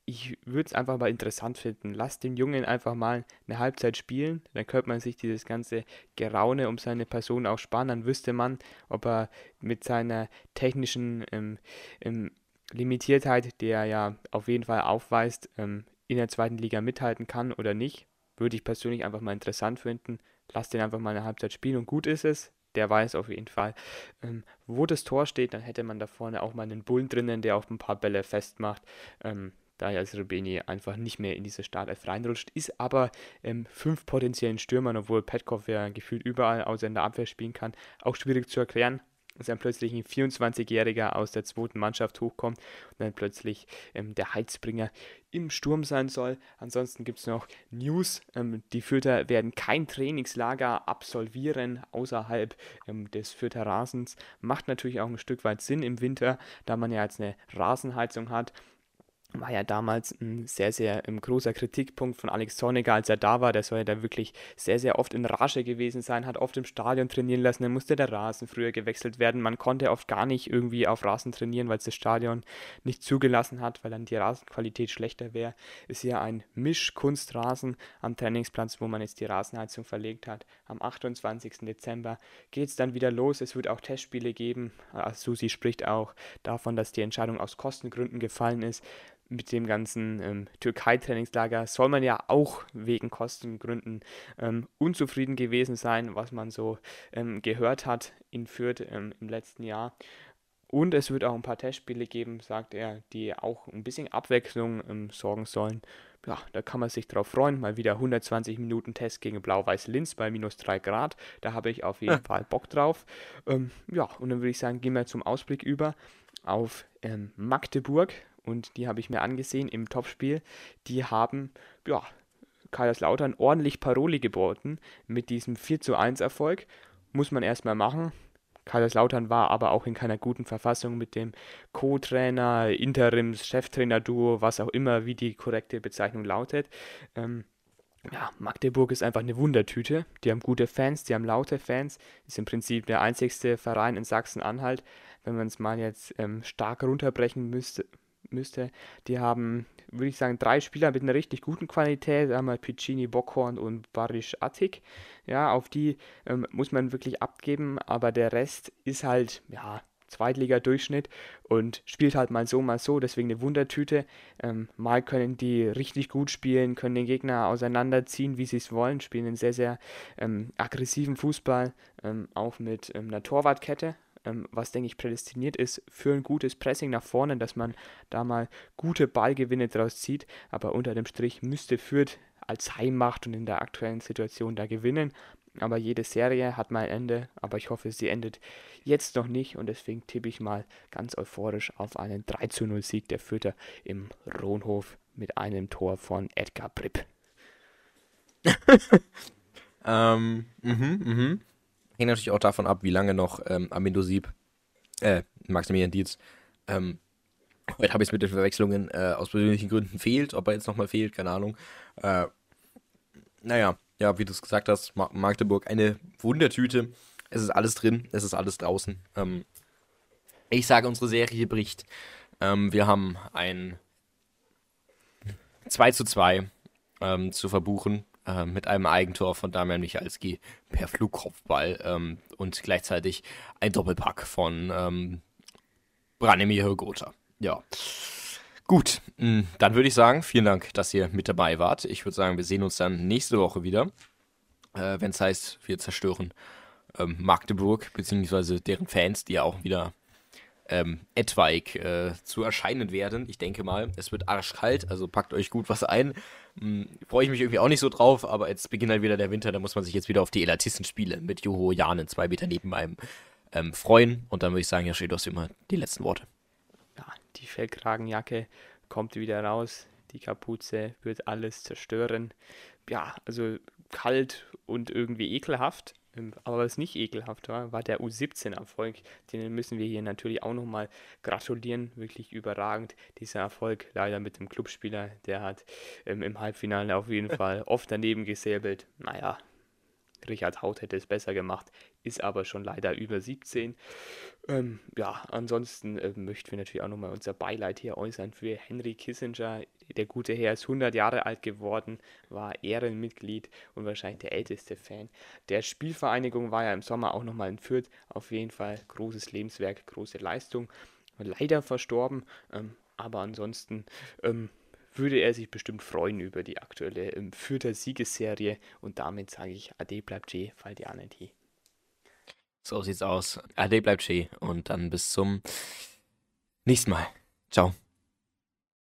Ich würde es einfach mal interessant finden. Lasst den Jungen einfach mal eine Halbzeit spielen. Dann könnte man sich dieses ganze Geraune um seine Person auch sparen. Dann wüsste man, ob er mit seiner technischen ähm, ähm, Limitiertheit, die er ja auf jeden Fall aufweist, ähm, in der zweiten Liga mithalten kann oder nicht, würde ich persönlich einfach mal interessant finden. Lass den einfach mal eine Halbzeit spielen und gut ist es. Der weiß auf jeden Fall, ähm, wo das Tor steht. Dann hätte man da vorne auch mal einen Bullen drinnen, der auf ein paar Bälle festmacht. Ähm, da jetzt Rebeni einfach nicht mehr in diese Startelf reinrutscht, ist aber ähm, fünf potenziellen Stürmern, obwohl Petkov ja gefühlt überall außer in der Abwehr spielen kann, auch schwierig zu erklären dass dann plötzlich ein 24-Jähriger aus der zweiten Mannschaft hochkommt und dann plötzlich ähm, der Heizbringer im Sturm sein soll. Ansonsten gibt es noch News. Ähm, die Fürther werden kein Trainingslager absolvieren außerhalb ähm, des Fürther Rasens. Macht natürlich auch ein Stück weit Sinn im Winter, da man ja jetzt eine Rasenheizung hat war ja damals ein sehr, sehr ähm, großer Kritikpunkt von Alex Zorniger, als er da war. Der soll ja da wirklich sehr, sehr oft in Rage gewesen sein, hat oft im Stadion trainieren lassen. Dann musste der Rasen früher gewechselt werden. Man konnte oft gar nicht irgendwie auf Rasen trainieren, weil es das Stadion nicht zugelassen hat, weil dann die Rasenqualität schlechter wäre. Ist ja ein Mischkunstrasen am Trainingsplatz, wo man jetzt die Rasenheizung verlegt hat. Am 28. Dezember geht es dann wieder los. Es wird auch Testspiele geben. Also Susi spricht auch davon, dass die Entscheidung aus Kostengründen gefallen ist mit dem ganzen ähm, Türkei-Trainingslager soll man ja auch wegen Kostengründen ähm, unzufrieden gewesen sein, was man so ähm, gehört hat in Fürth ähm, im letzten Jahr. Und es wird auch ein paar Testspiele geben, sagt er, die auch ein bisschen Abwechslung ähm, sorgen sollen. Ja, da kann man sich drauf freuen. Mal wieder 120 Minuten Test gegen Blau-Weiß-Linz bei minus 3 Grad. Da habe ich auf jeden. Fall Bock drauf. Ähm, ja, und dann würde ich sagen, gehen wir zum Ausblick über auf Magdeburg und die habe ich mir angesehen im Topspiel. Die haben, ja, Kaiserslautern ordentlich Paroli geboten mit diesem 4 zu 1 Erfolg. Muss man erstmal machen. Kaiserslautern war aber auch in keiner guten Verfassung mit dem Co-Trainer, Interims, Cheftrainer-Duo, was auch immer, wie die korrekte Bezeichnung lautet. Ähm, ja, Magdeburg ist einfach eine Wundertüte. Die haben gute Fans, die haben laute Fans. Ist im Prinzip der einzigste Verein in Sachsen-Anhalt, wenn man es mal jetzt ähm, stark runterbrechen müsste, müsste. Die haben, würde ich sagen, drei Spieler mit einer richtig guten Qualität. Einmal Piccini, Bockhorn und Barisch Attik. Ja, auf die ähm, muss man wirklich abgeben, aber der Rest ist halt, ja, Zweitliga-Durchschnitt und spielt halt mal so, mal so, deswegen eine Wundertüte. Ähm, mal können die richtig gut spielen, können den Gegner auseinanderziehen, wie sie es wollen, spielen einen sehr, sehr ähm, aggressiven Fußball, ähm, auch mit ähm, einer Torwartkette, ähm, was, denke ich, prädestiniert ist für ein gutes Pressing nach vorne, dass man da mal gute Ballgewinne draus zieht. Aber unter dem Strich müsste Fürth als Heimmacht und in der aktuellen Situation da gewinnen. Aber jede Serie hat mal ein Ende, aber ich hoffe, sie endet jetzt noch nicht und deswegen tippe ich mal ganz euphorisch auf einen 3 zu 0 Sieg der Fürther im Rohnhof mit einem Tor von Edgar Pripp. ähm, mhm, mhm. Hängt natürlich auch davon ab, wie lange noch ähm, Amindo Sieb, äh, Maximilian Dietz, ähm, heute habe ich es mit den Verwechslungen äh, aus persönlichen Gründen fehlt, ob er jetzt nochmal fehlt, keine Ahnung. Äh, naja, ja, wie du es gesagt hast, Magdeburg eine Wundertüte. Es ist alles drin, es ist alles draußen. Ähm, ich sage, unsere Serie bricht. Ähm, wir haben ein 2 zu 2 ähm, zu verbuchen äh, mit einem Eigentor von Damian Michalski per Flugkopfball ähm, und gleichzeitig ein Doppelpack von ähm, Branimir Gotha. Ja. Gut, mm, dann würde ich sagen, vielen Dank, dass ihr mit dabei wart. Ich würde sagen, wir sehen uns dann nächste Woche wieder, äh, wenn es heißt, wir zerstören ähm, Magdeburg, beziehungsweise deren Fans, die ja auch wieder ähm, etwaig äh, zu erscheinen werden. Ich denke mal, es wird arschkalt, also packt euch gut was ein. Hm, Freue ich mich irgendwie auch nicht so drauf, aber jetzt beginnt halt wieder der Winter, da muss man sich jetzt wieder auf die Elatistenspiele mit Joho Janen zwei Meter neben einem ähm, freuen. Und dann würde ich sagen, ja, steht du hast immer die letzten Worte ja, die Fellkragenjacke kommt wieder raus, die Kapuze wird alles zerstören. Ja, also kalt und irgendwie ekelhaft. Ähm, aber was nicht ekelhaft war, war der U17-Erfolg. Den müssen wir hier natürlich auch nochmal gratulieren. Wirklich überragend, dieser Erfolg. Leider mit dem Clubspieler, der hat ähm, im Halbfinale auf jeden Fall oft daneben gesäbelt. Naja, Richard Haut hätte es besser gemacht, ist aber schon leider über 17. Ähm, ja, ansonsten äh, möchten wir natürlich auch nochmal unser Beileid hier äußern für Henry Kissinger. Der gute Herr ist 100 Jahre alt geworden, war Ehrenmitglied und wahrscheinlich der älteste Fan. Der Spielvereinigung war ja im Sommer auch nochmal in Fürth. Auf jeden Fall großes Lebenswerk, große Leistung. Leider verstorben, ähm, aber ansonsten ähm, würde er sich bestimmt freuen über die aktuelle ähm, Fürther Siegesserie und damit sage ich Ade bleibt G, fall die Annetti. So sieht's aus. Ade bleibt G und dann bis zum nächsten Mal. Ciao.